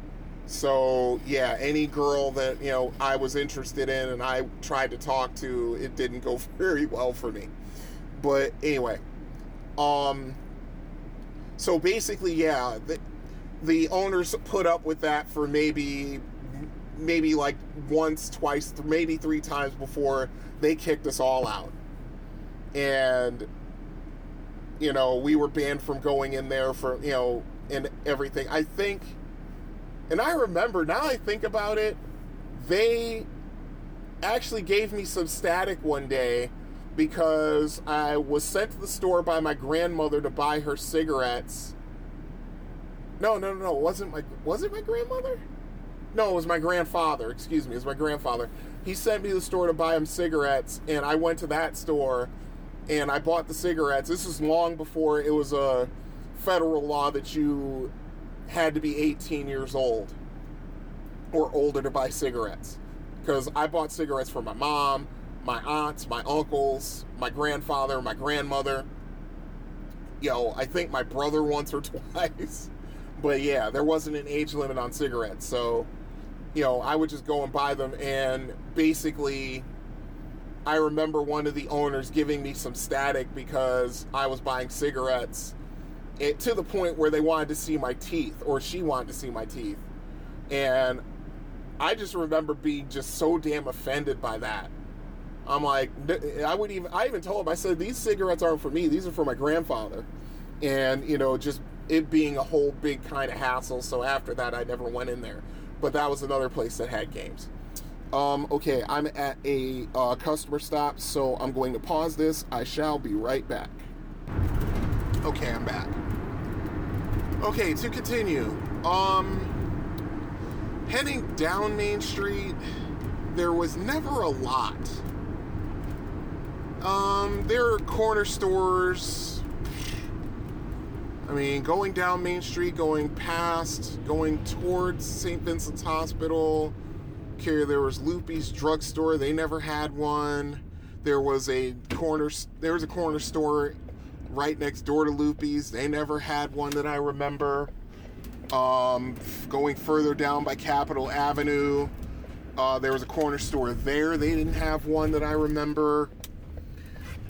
So, yeah, any girl that, you know, I was interested in and I tried to talk to, it didn't go very well for me. But anyway, um so basically, yeah, the, the owners put up with that for maybe maybe like once, twice, maybe three times before they kicked us all out. And you know, we were banned from going in there for, you know, and everything. I think, and I remember now I think about it, they actually gave me some static one day because I was sent to the store by my grandmother to buy her cigarettes. No, no, no, no. It wasn't my was it my grandmother? No, it was my grandfather. Excuse me, it was my grandfather. He sent me to the store to buy him cigarettes, and I went to that store and I bought the cigarettes. This is long before it was a federal law that you had to be 18 years old or older to buy cigarettes. Because I bought cigarettes for my mom, my aunts, my uncles, my grandfather, my grandmother. Yo, I think my brother once or twice. But yeah, there wasn't an age limit on cigarettes. So, you know, I would just go and buy them and basically I remember one of the owners giving me some static because I was buying cigarettes it, to the point where they wanted to see my teeth, or she wanted to see my teeth. And I just remember being just so damn offended by that. I'm like, I would even, I even told him, I said, these cigarettes aren't for me, these are for my grandfather. And, you know, just it being a whole big kind of hassle. So after that, I never went in there. But that was another place that had games. Um, okay, I'm at a uh, customer stop, so I'm going to pause this. I shall be right back. Okay, I'm back. Okay, to continue. Um, heading down Main Street, there was never a lot. Um, there are corner stores. I mean, going down Main Street, going past, going towards St. Vincent's Hospital Okay, there was Loopy's drugstore. They never had one. There was a corner. There was a corner store right next door to Loopy's. They never had one that I remember. Um, going further down by Capitol Avenue, uh, there was a corner store there. They didn't have one that I remember.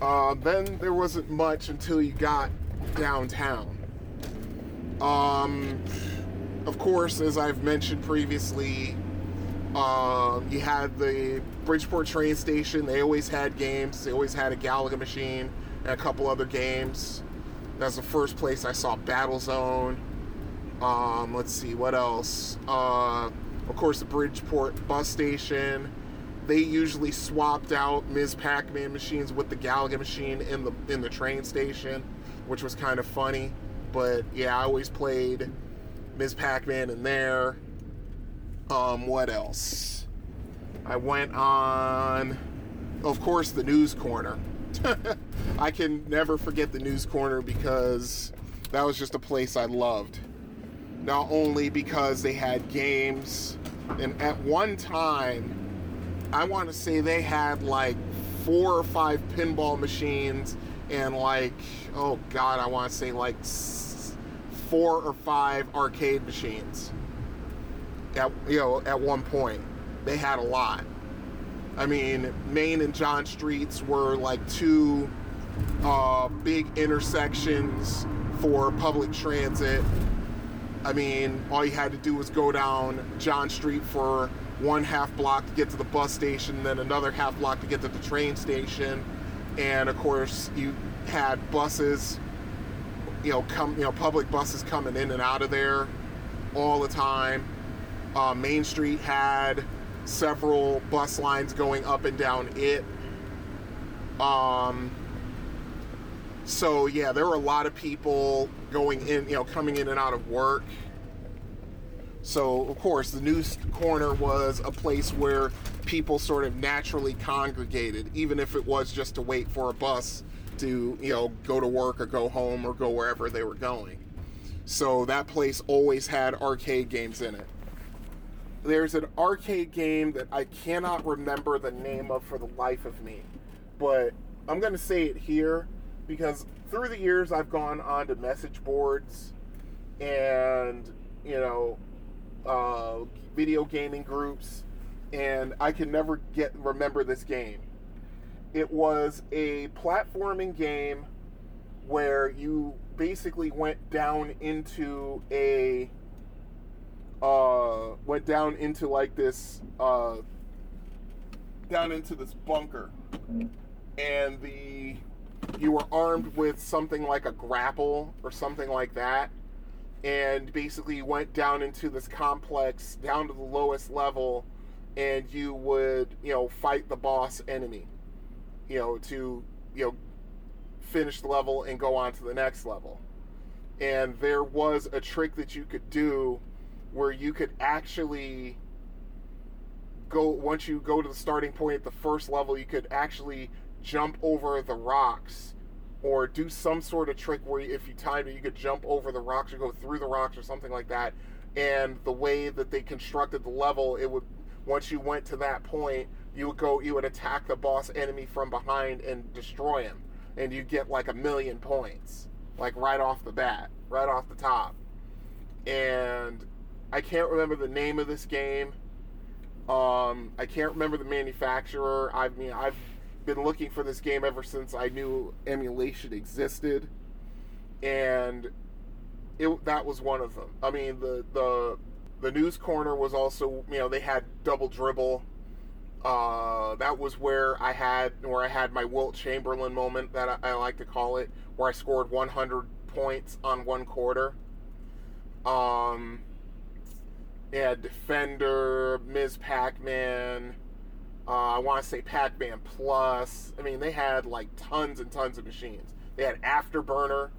Uh, then there wasn't much until you got downtown. Um, of course, as I've mentioned previously, um, you had the Bridgeport train station. They always had games. They always had a Galaga machine and a couple other games. That's the first place I saw Battlezone. Um, let's see what else. Uh, of course, the Bridgeport bus station. They usually swapped out Ms. Pac-Man machines with the Galaga machine in the in the train station, which was kind of funny. But yeah, I always played Ms. Pac-Man in there. Um, what else? I went on, of course, the news corner. I can never forget the news corner because that was just a place I loved. Not only because they had games, and at one time, I want to say they had like four or five pinball machines and like, oh God, I want to say like four or five arcade machines. At you know, at one point, they had a lot. I mean, Main and John Streets were like two uh, big intersections for public transit. I mean, all you had to do was go down John Street for one half block to get to the bus station, then another half block to get to the train station, and of course you had buses, you know, come, you know, public buses coming in and out of there all the time. Uh, Main Street had several bus lines going up and down it. Um, so yeah, there were a lot of people going in, you know, coming in and out of work. So of course, the news corner was a place where people sort of naturally congregated, even if it was just to wait for a bus to, you know, go to work or go home or go wherever they were going. So that place always had arcade games in it there's an arcade game that I cannot remember the name of for the life of me, but I'm going to say it here because through the years I've gone on to message boards and, you know, uh, video gaming groups, and I can never get remember this game. It was a platforming game where you basically went down into a uh, went down into like this uh, down into this bunker, and the you were armed with something like a grapple or something like that, and basically went down into this complex down to the lowest level, and you would you know fight the boss enemy, you know to you know finish the level and go on to the next level. And there was a trick that you could do where you could actually go once you go to the starting point at the first level you could actually jump over the rocks or do some sort of trick where if you timed it you could jump over the rocks or go through the rocks or something like that. And the way that they constructed the level it would once you went to that point you would go you would attack the boss enemy from behind and destroy him. And you get like a million points like right off the bat right off the top. And I can't remember the name of this game. Um, I can't remember the manufacturer. I mean, I've been looking for this game ever since I knew emulation existed, and it that was one of them. I mean, the the the news corner was also you know they had double dribble. Uh, that was where I had where I had my Wilt Chamberlain moment that I, I like to call it, where I scored 100 points on one quarter. Um, yeah, Defender, Ms. Pac-Man. Uh, I want to say Pac-Man Plus. I mean, they had like tons and tons of machines. They had Afterburner.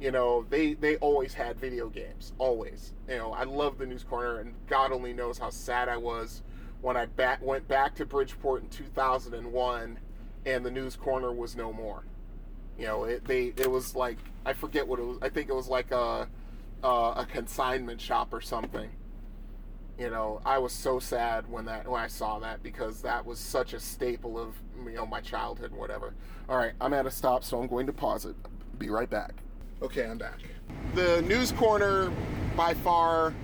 You know, they they always had video games. Always. You know, I love the News Corner, and God only knows how sad I was when I back, went back to Bridgeport in 2001, and the News Corner was no more. You know, it they it was like I forget what it was. I think it was like a a consignment shop or something you know i was so sad when that when i saw that because that was such a staple of you know my childhood and whatever. All right i'm at a stop so i'm going to pause it. Be right back. Okay i'm back. The news corner by far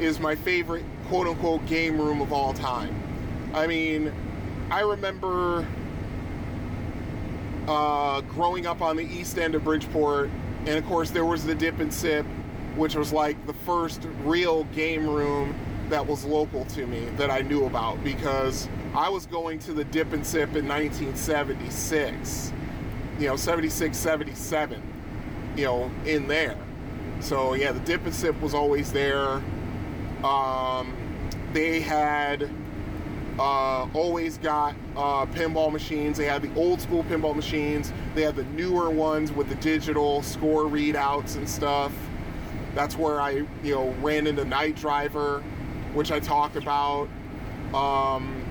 is my favorite quote unquote game room of all time. I mean i remember uh, growing up on the east end of bridgeport and of course there was the dip and sip which was like the first real game room that was local to me that I knew about because I was going to the Dip and Sip in 1976, you know, 76, 77. You know, in there. So yeah, the dip and sip was always there. Um, they had uh, always got uh, pinball machines. They had the old school pinball machines. They had the newer ones with the digital score readouts and stuff. That's where I, you know, ran into Night Driver, which I talked about. Um,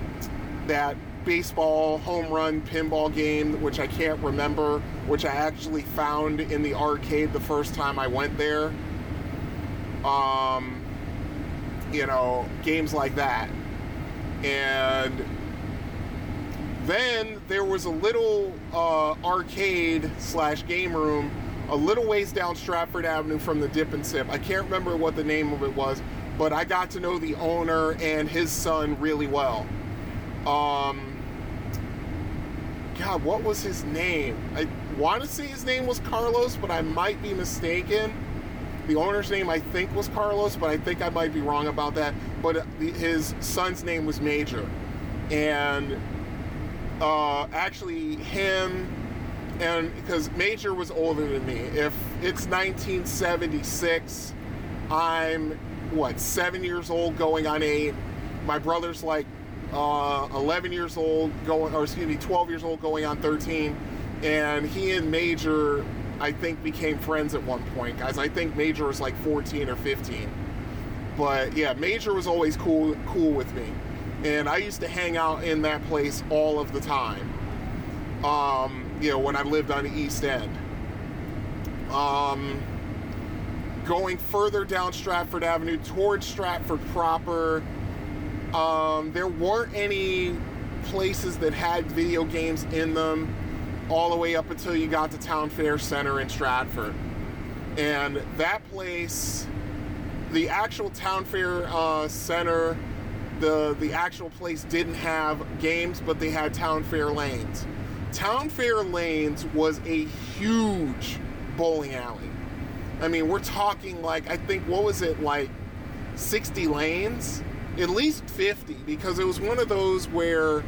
that baseball home run pinball game, which I can't remember, which I actually found in the arcade the first time I went there. Um, you know, games like that. And then there was a little uh, arcade slash game room a little ways down Stratford Avenue from the Dip and Sip. I can't remember what the name of it was, but I got to know the owner and his son really well. Um, God, what was his name? I want to say his name was Carlos, but I might be mistaken. The owner's name, I think, was Carlos, but I think I might be wrong about that. But his son's name was Major. And uh, actually, him and because Major was older than me. If it's 1976, I'm what seven years old, going on eight. My brother's like uh, 11 years old, going or excuse me, 12 years old, going on 13, and he and Major, I think, became friends at one point, guys. I think Major was like 14 or 15. But yeah, Major was always cool, cool with me, and I used to hang out in that place all of the time. Um, you know, when I lived on the East End. Um, going further down Stratford Avenue towards Stratford proper, um, there weren't any places that had video games in them all the way up until you got to Town Fair Center in Stratford. And that place, the actual Town Fair uh, Center, the, the actual place didn't have games, but they had Town Fair lanes. Town Fair Lanes was a huge bowling alley. I mean, we're talking like, I think, what was it, like 60 lanes? At least 50, because it was one of those where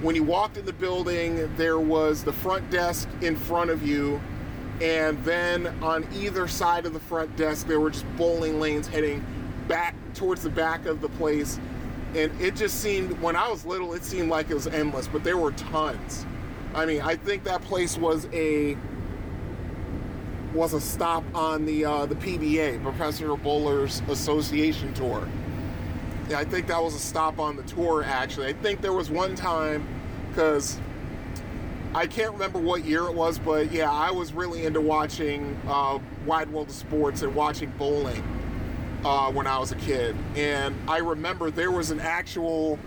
when you walked in the building, there was the front desk in front of you, and then on either side of the front desk, there were just bowling lanes heading back towards the back of the place. And it just seemed, when I was little, it seemed like it was endless, but there were tons. I mean, I think that place was a was a stop on the uh, the PBA Professional Bowlers Association tour. Yeah, I think that was a stop on the tour. Actually, I think there was one time because I can't remember what year it was, but yeah, I was really into watching uh, Wide World of Sports and watching bowling uh, when I was a kid, and I remember there was an actual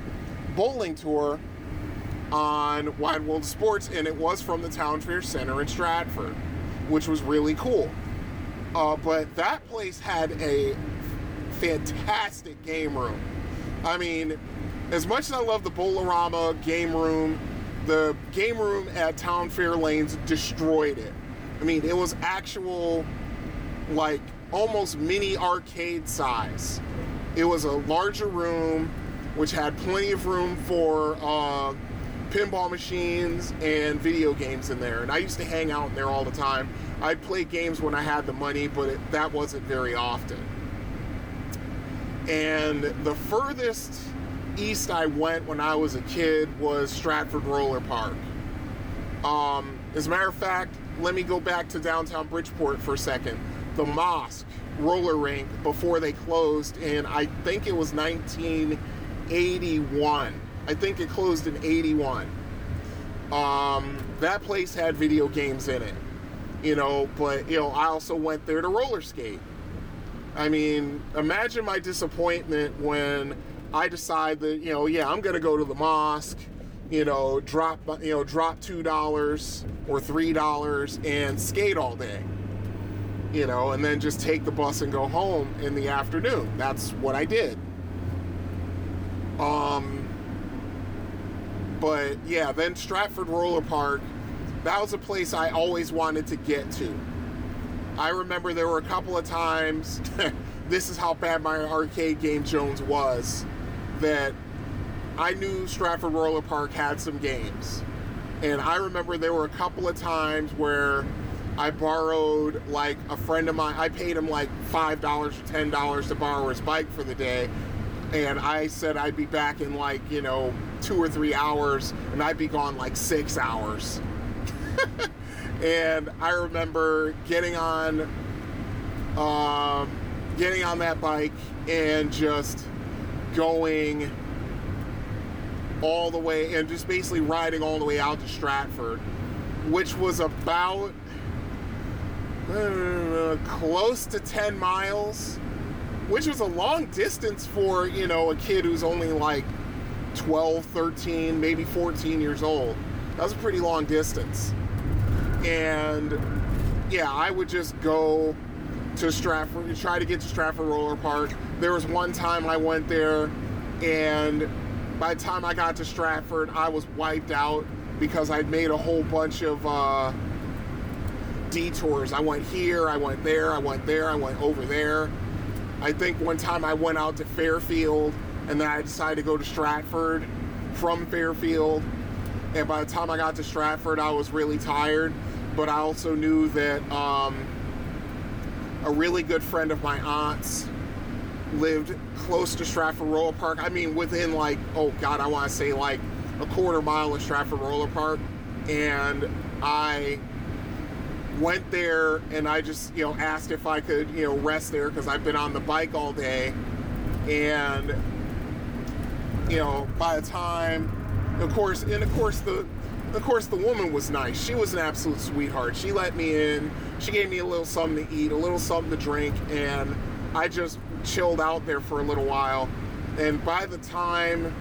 bowling tour on Wide World of Sports, and it was from the Town Fair Center in Stratford, which was really cool. Uh, but that place had a fantastic game room. I mean, as much as I love the Bolorama game room, the game room at Town Fair Lanes destroyed it. I mean, it was actual, like, almost mini arcade size. It was a larger room, which had plenty of room for uh, pinball machines and video games in there. And I used to hang out in there all the time. I'd play games when I had the money, but it, that wasn't very often. And the furthest east I went when I was a kid was Stratford Roller Park. Um, as a matter of fact, let me go back to downtown Bridgeport for a second. The Mosque roller rink before they closed and I think it was 1981. I think it closed in 81. Um, that place had video games in it, you know, but, you know, I also went there to roller skate. I mean, imagine my disappointment when I decide that, you know, yeah, I'm going to go to the mosque, you know, drop, you know, drop $2 or $3 and skate all day. You know, and then just take the bus and go home in the afternoon. That's what I did. Um, but yeah, then Stratford Roller Park, that was a place I always wanted to get to. I remember there were a couple of times, this is how bad my arcade game Jones was, that I knew Stratford Roller Park had some games. And I remember there were a couple of times where I borrowed like a friend of mine. I paid him like five dollars or ten dollars to borrow his bike for the day, and I said I'd be back in like you know two or three hours, and I'd be gone like six hours. and I remember getting on, um, getting on that bike and just going all the way and just basically riding all the way out to Stratford, which was about uh, close to 10 miles, which was a long distance for, you know, a kid who's only like 12, 13, maybe 14 years old. That was a pretty long distance. And yeah, I would just go to Stratford, try to get to Stratford Roller Park. There was one time I went there, and by the time I got to Stratford, I was wiped out because I'd made a whole bunch of uh, detours. I went here, I went there, I went there, I went over there. I think one time I went out to Fairfield, and then I decided to go to Stratford from Fairfield. And by the time I got to Stratford, I was really tired. But I also knew that um, a really good friend of my aunt's lived close to Stratford Roller Park. I mean, within like, oh God, I want to say like a quarter mile of Stratford Roller Park. And I went there and I just, you know, asked if I could, you know, rest there because I've been on the bike all day. And, you know, by the time, of course, and of course, the, of course, the woman was nice. She was an absolute sweetheart. She let me in. She gave me a little something to eat, a little something to drink, and I just chilled out there for a little while. And by the time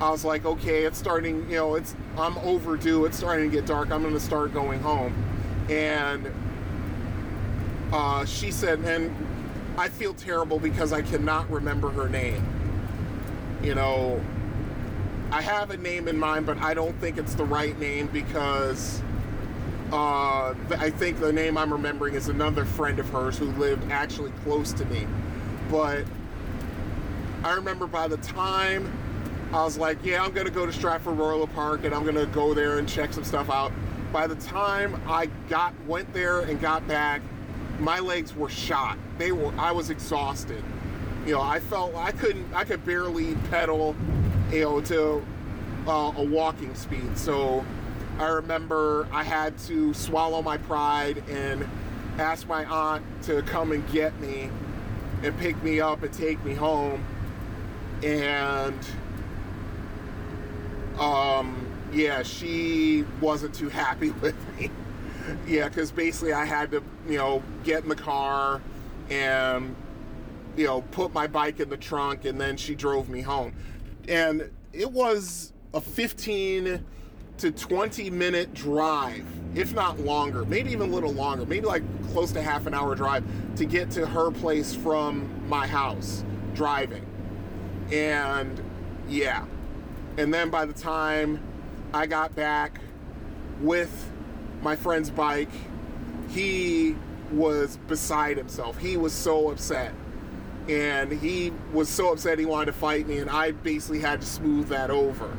I was like, okay, it's starting, you know, it's I'm overdue. It's starting to get dark. I'm going to start going home. And uh, she said, and I feel terrible because I cannot remember her name. You know, I have a name in mind, but I don't think it's the right name because uh, I think the name I'm remembering is another friend of hers who lived actually close to me. But I remember by the time I was like, yeah, I'm gonna go to Stratford Roller Park and I'm gonna go there and check some stuff out. By the time I got went there and got back, my legs were shot. They were I was exhausted. You know, I felt I couldn't I could barely pedal, you know, to uh, a walking speed. So I remember I had to swallow my pride and ask my aunt to come and get me and pick me up and take me home. And um, yeah, she wasn't too happy with me. yeah, because basically I had to, you know, get in the car and, you know, put my bike in the trunk and then she drove me home. And it was a 15 to 20 minute drive, if not longer, maybe even a little longer, maybe like close to half an hour drive to get to her place from my house driving. And yeah. And then by the time I got back with my friend's bike, he was beside himself. He was so upset. And he was so upset he wanted to fight me, and I basically had to smooth that over.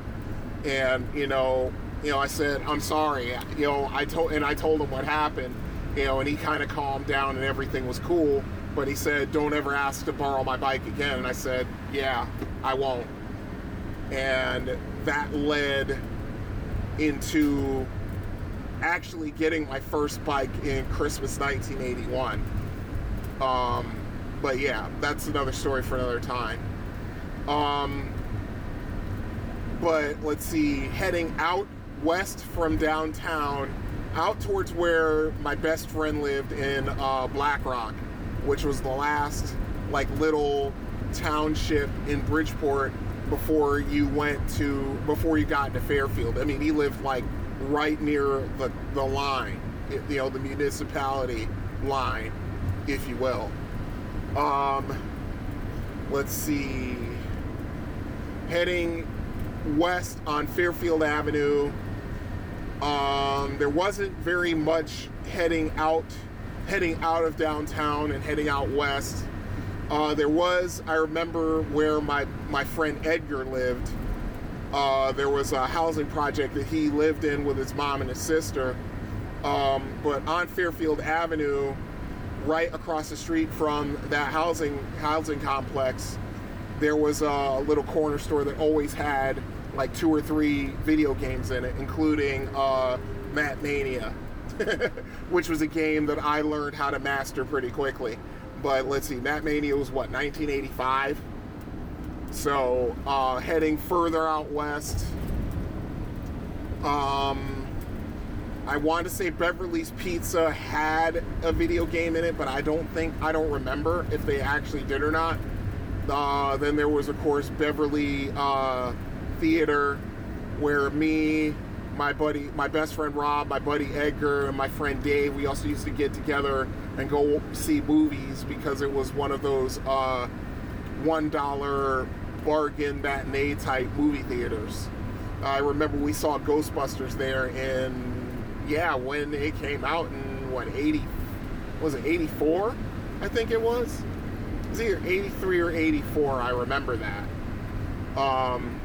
And, you know, you know, I said, I'm sorry. You know, I told and I told him what happened, you know, and he kind of calmed down and everything was cool. But he said, Don't ever ask to borrow my bike again. And I said, Yeah, I won't. And that led into actually getting my first bike in Christmas 1981. Um, but yeah, that's another story for another time. Um, but let's see, heading out west from downtown, out towards where my best friend lived in uh, Black Rock, which was the last like little township in Bridgeport before you went to before you got to Fairfield. I mean, he lived like right near the the line, you know, the municipality line, if you will. Um, let's see. Heading west on Fairfield Avenue. Um, there wasn't very much heading out, heading out of downtown and heading out west. Uh, there was, I remember where my my friend Edgar lived. Uh, there was a housing project that he lived in with his mom and his sister, Um, but on Fairfield Avenue, right across the street from that housing housing complex, there was a little corner store that always had like two or three video games in it, including uh, Mat Mania, which was a game that I learned how to master pretty quickly. But let's see, Mat Mania was what 1985. So uh, heading further out west. Um, I want to say Beverly's Pizza had a video game in it, but I don't think I don't remember if they actually did or not. Uh, then there was, of course, Beverly uh, Theater, where me, my buddy, my best friend Rob, my buddy Edgar, and my friend Dave, we also used to get together and go see movies because it was one of those uh, one dollar bargain matinee type movie theaters. I remember we saw Ghostbusters there and yeah, when it came out in what 80 was it 84? I think it was. It was either 83 or 84. I remember that. Um,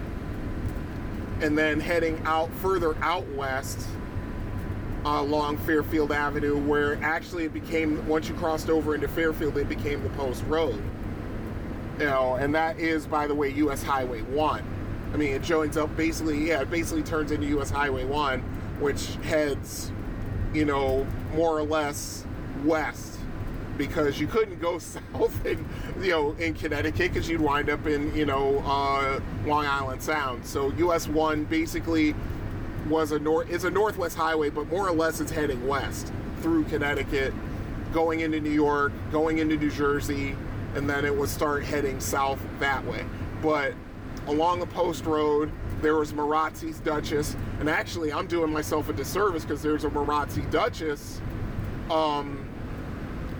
and then heading out further out west uh, along Fairfield Avenue, where actually it became once you crossed over into Fairfield, it became the Post Road. You know, and that is, by the way, U.S. Highway One. I mean, it joins up basically, yeah, it basically turns into U.S. Highway One which heads, you know, more or less west because you couldn't go south in, you know, in Connecticut because you'd wind up in, you know, uh, Long Island Sound. So US 1 basically was a north is a northwest highway, but more or less it's heading west through Connecticut, going into New York, going into New Jersey, and then it would start heading south that way. But along the post road, there was Marazzi's Duchess, and actually, I'm doing myself a disservice because there's a Marazzi Duchess um,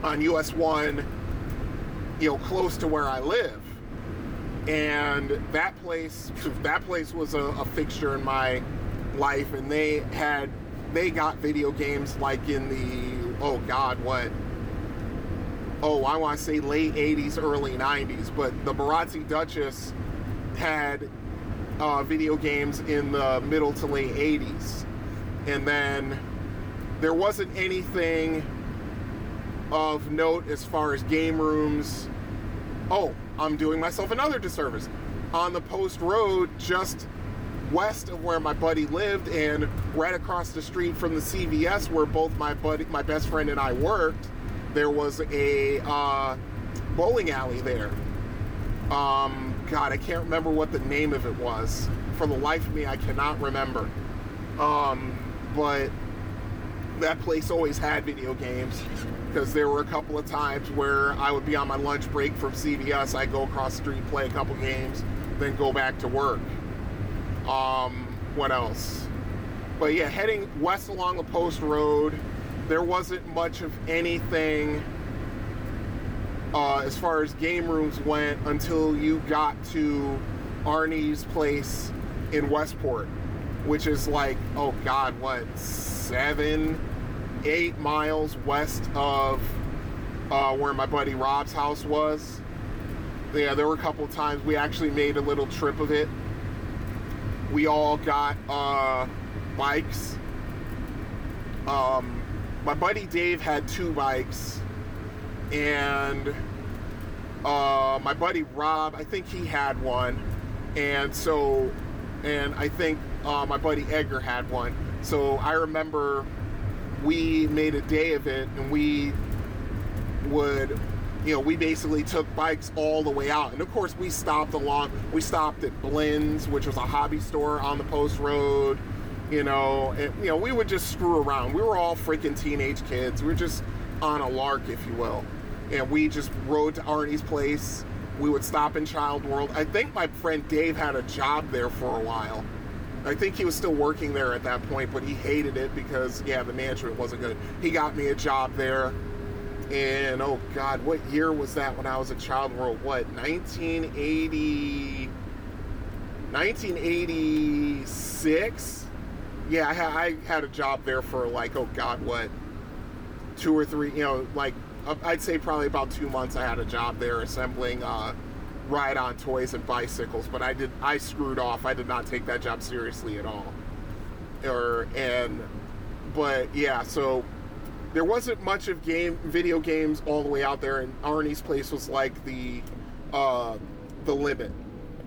on US 1, you know, close to where I live. And that place, that place was a, a fixture in my life, and they had, they got video games like in the, oh God, what? Oh, I want to say late 80s, early 90s, but the Marazzi Duchess had uh, video games in the middle to late 80s. And then there wasn't anything of note as far as game rooms. Oh, I'm doing myself another disservice. On the post road, just west of where my buddy lived and right across the street from the CVS where both my buddy, my best friend and I worked, there was a uh, bowling alley there. Um, God, I can't remember what the name of it was. For the life of me, I cannot remember. Um, but that place always had video games because there were a couple of times where I would be on my lunch break from CVS. I'd go across the street, play a couple games, then go back to work. Um, what else? But yeah, heading west along the post road, there wasn't much of anything uh, as far as game rooms went until you got to Arnie's place in Westport, which is like, oh God, what, seven, eight miles west of uh, where my buddy Rob's house was. Yeah, there were a couple times we actually made a little trip of it. We all got uh, bikes. Um, my buddy Dave had two bikes and uh, my buddy Rob, I think he had one, and so, and I think uh, my buddy Edgar had one. So I remember we made a day of it, and we would, you know, we basically took bikes all the way out, and of course we stopped along. We stopped at Blends, which was a hobby store on the post road. You know, and you know we would just screw around. We were all freaking teenage kids. We were just on a lark, if you will and we just rode to Arnie's place. We would stop in Child World. I think my friend Dave had a job there for a while. I think he was still working there at that point, but he hated it because, yeah, the management wasn't good. He got me a job there. And oh God, what year was that when I was a Child World? What, 1980? 1986? Yeah, I, had a job there for like, oh God, what? Two or three, you know, like I'd say probably about two months. I had a job there assembling uh, ride-on toys and bicycles, but I did I screwed off. I did not take that job seriously at all. Or and but yeah, so there wasn't much of game video games all the way out there, and Arnie's place was like the uh, the limit.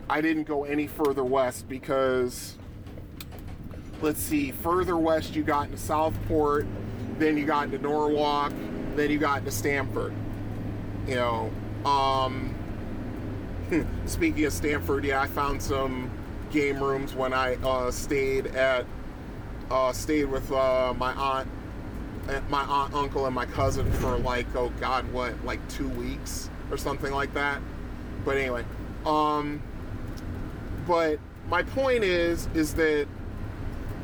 I didn't go any further west because let's see, further west you got into Southport, then you got into Norwalk, then you got into Stamford. You know, um, speaking of Stamford, yeah, I found some game rooms when I uh, stayed at uh, stayed with uh, my aunt, my aunt, uncle, and my cousin for like oh god, what like two weeks or something like that. But anyway, um, but my point is is that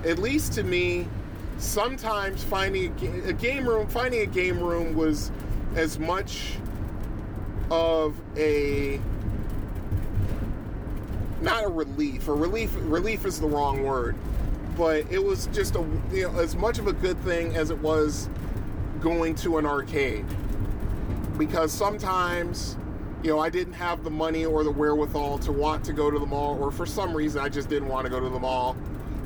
at least to me, sometimes finding a, a game room, finding a game room was as much of a not a relief or relief relief is the wrong word but it was just a you know as much of a good thing as it was going to an arcade because sometimes you know I didn't have the money or the wherewithal to want to go to the mall or for some reason I just didn't want to go to the mall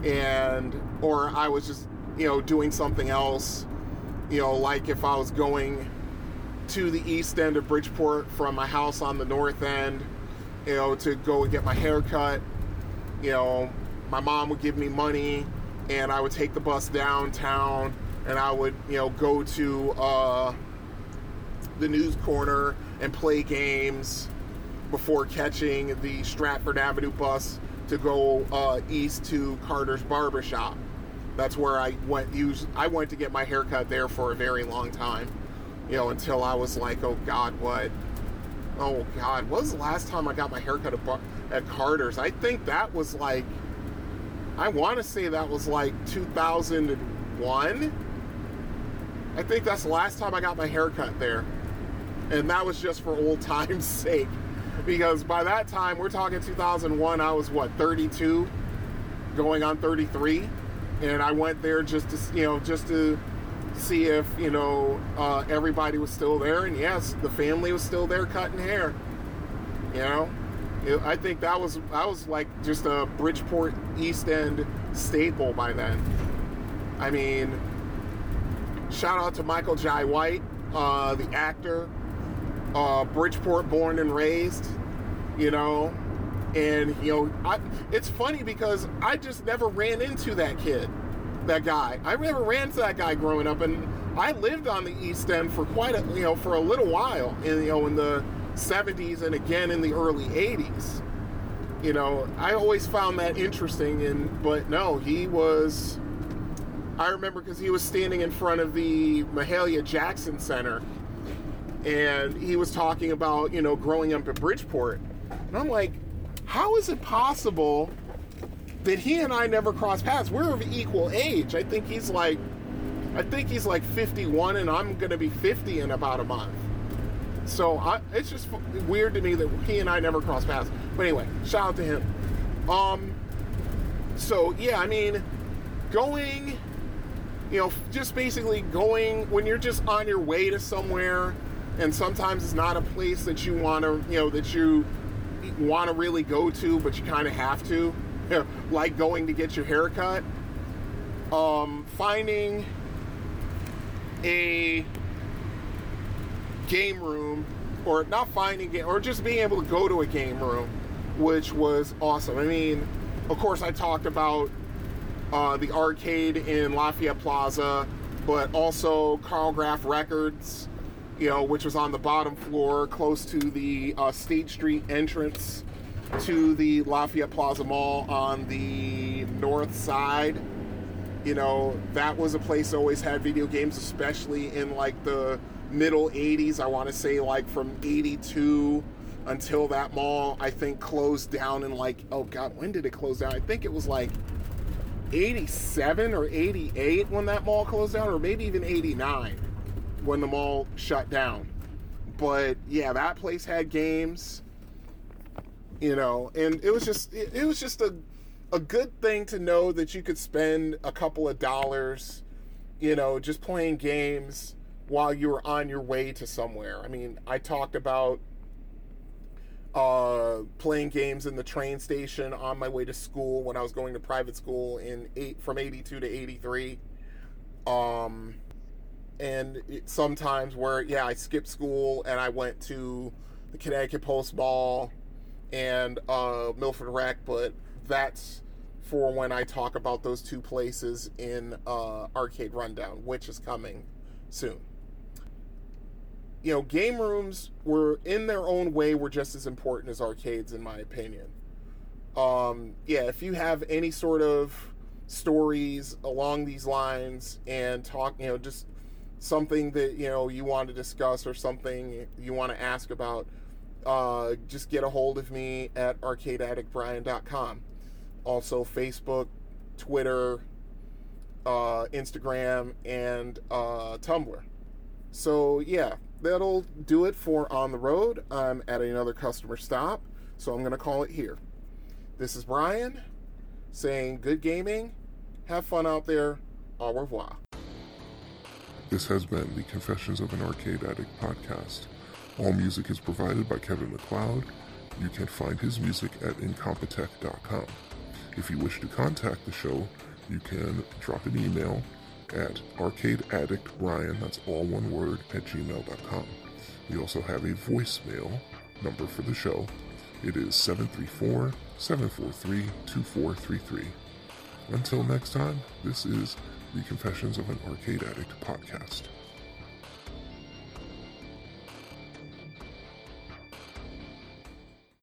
and or I was just you know doing something else you know like if I was going to the east end of Bridgeport from my house on the north end you know, to go and get my hair cut. You know, my mom would give me money and I would take the bus downtown and I would, you know, go to uh, the news corner and play games before catching the Stratford Avenue bus to go uh, east to Carter's Barbershop. That's where I went. Use I went to get my hair cut there for a very long time, you know, until I was like, oh God, what? oh god, what was the last time I got my haircut at, at Carter's? I think that was like, I want to say that was like 2001. I think that's the last time I got my haircut there. And that was just for old time's sake. Because by that time, we're talking 2001, I was what, 32? Going on 33? And I went there just to, you know, just to see if you know uh, everybody was still there, and yes, the family was still there cutting hair. You know, it, I think that was I was like just a Bridgeport East End staple by then. I mean, shout out to Michael Jai White, uh, the actor, uh, Bridgeport born and raised. You know, and you know, I, it's funny because I just never ran into that kid that guy. I never ran to that guy growing up, and I lived on the East End for quite a you know for a little while, in you know in the 70s and again in the early 80s. You know, I always found that interesting, and but no, he was. I remember because he was standing in front of the Mahalia Jackson Center, and he was talking about you know growing up in Bridgeport, and I'm like, how is it possible? that he and I never crossed paths. We're of equal age. I think he's like, I think he's like 51, and I'm to be 50 in about a month. So I, it's just weird to me that he and I never crossed paths. But anyway, shout out to him. Um, so yeah, I mean, going, you know, just basically going when you're just on your way to somewhere, and sometimes it's not a place that you want to, you know, that you want to really go to, but you kind of have to like going to get your hair cut, um, finding a game room, or not finding it, or just being able to go to a game room, which was awesome. I mean, of course, I talked about uh, the arcade in Lafayette Plaza, but also Carl Graf Records, you know, which was on the bottom floor close to the uh, State Street entrance to the Lafayette Plaza Mall on the north side. You know, that was a place that always had video games, especially in like the middle 80s. I want to say like from 82 until that mall, I think, closed down in like, oh God, when did it close down? I think it was like 87 or 88 when that mall closed down, or maybe even 89 when the mall shut down. But yeah, that place had games you know and it was just it, it, was just a a good thing to know that you could spend a couple of dollars you know just playing games while you were on your way to somewhere i mean i talked about uh, playing games in the train station on my way to school when i was going to private school in eight from 82 to 83 Um, and it, sometimes where yeah, I skipped school and I went to the Connecticut Post Mall and uh, Milford Rec, but that's for when I talk about those two places in uh, Arcade Rundown, which is coming soon. You know, game rooms were in their own way were just as important as arcades, in my opinion. Um, yeah, if you have any sort of stories along these lines and talk, you know, just something that you know you want to discuss or something you want to ask about, uh, just get a hold of me at arcadeaddictbrian.com. Also, Facebook, Twitter, uh, Instagram, and uh, Tumblr. So, yeah, that'll do it for On the Road. I'm at another customer stop, so I'm going to call it here. This is Brian saying good gaming, have fun out there, au revoir. This has been the Confessions of an Arcade Addict podcast. All music is provided by Kevin MacLeod. You can find his music at incompetech.com. If you wish to contact the show, you can drop an email at arcadeaddictbrian, that's all one word, at gmail.com. We also have a voicemail number for the show. It is 734 743 2433. Until next time, this is the Confessions of an Arcade Addict podcast.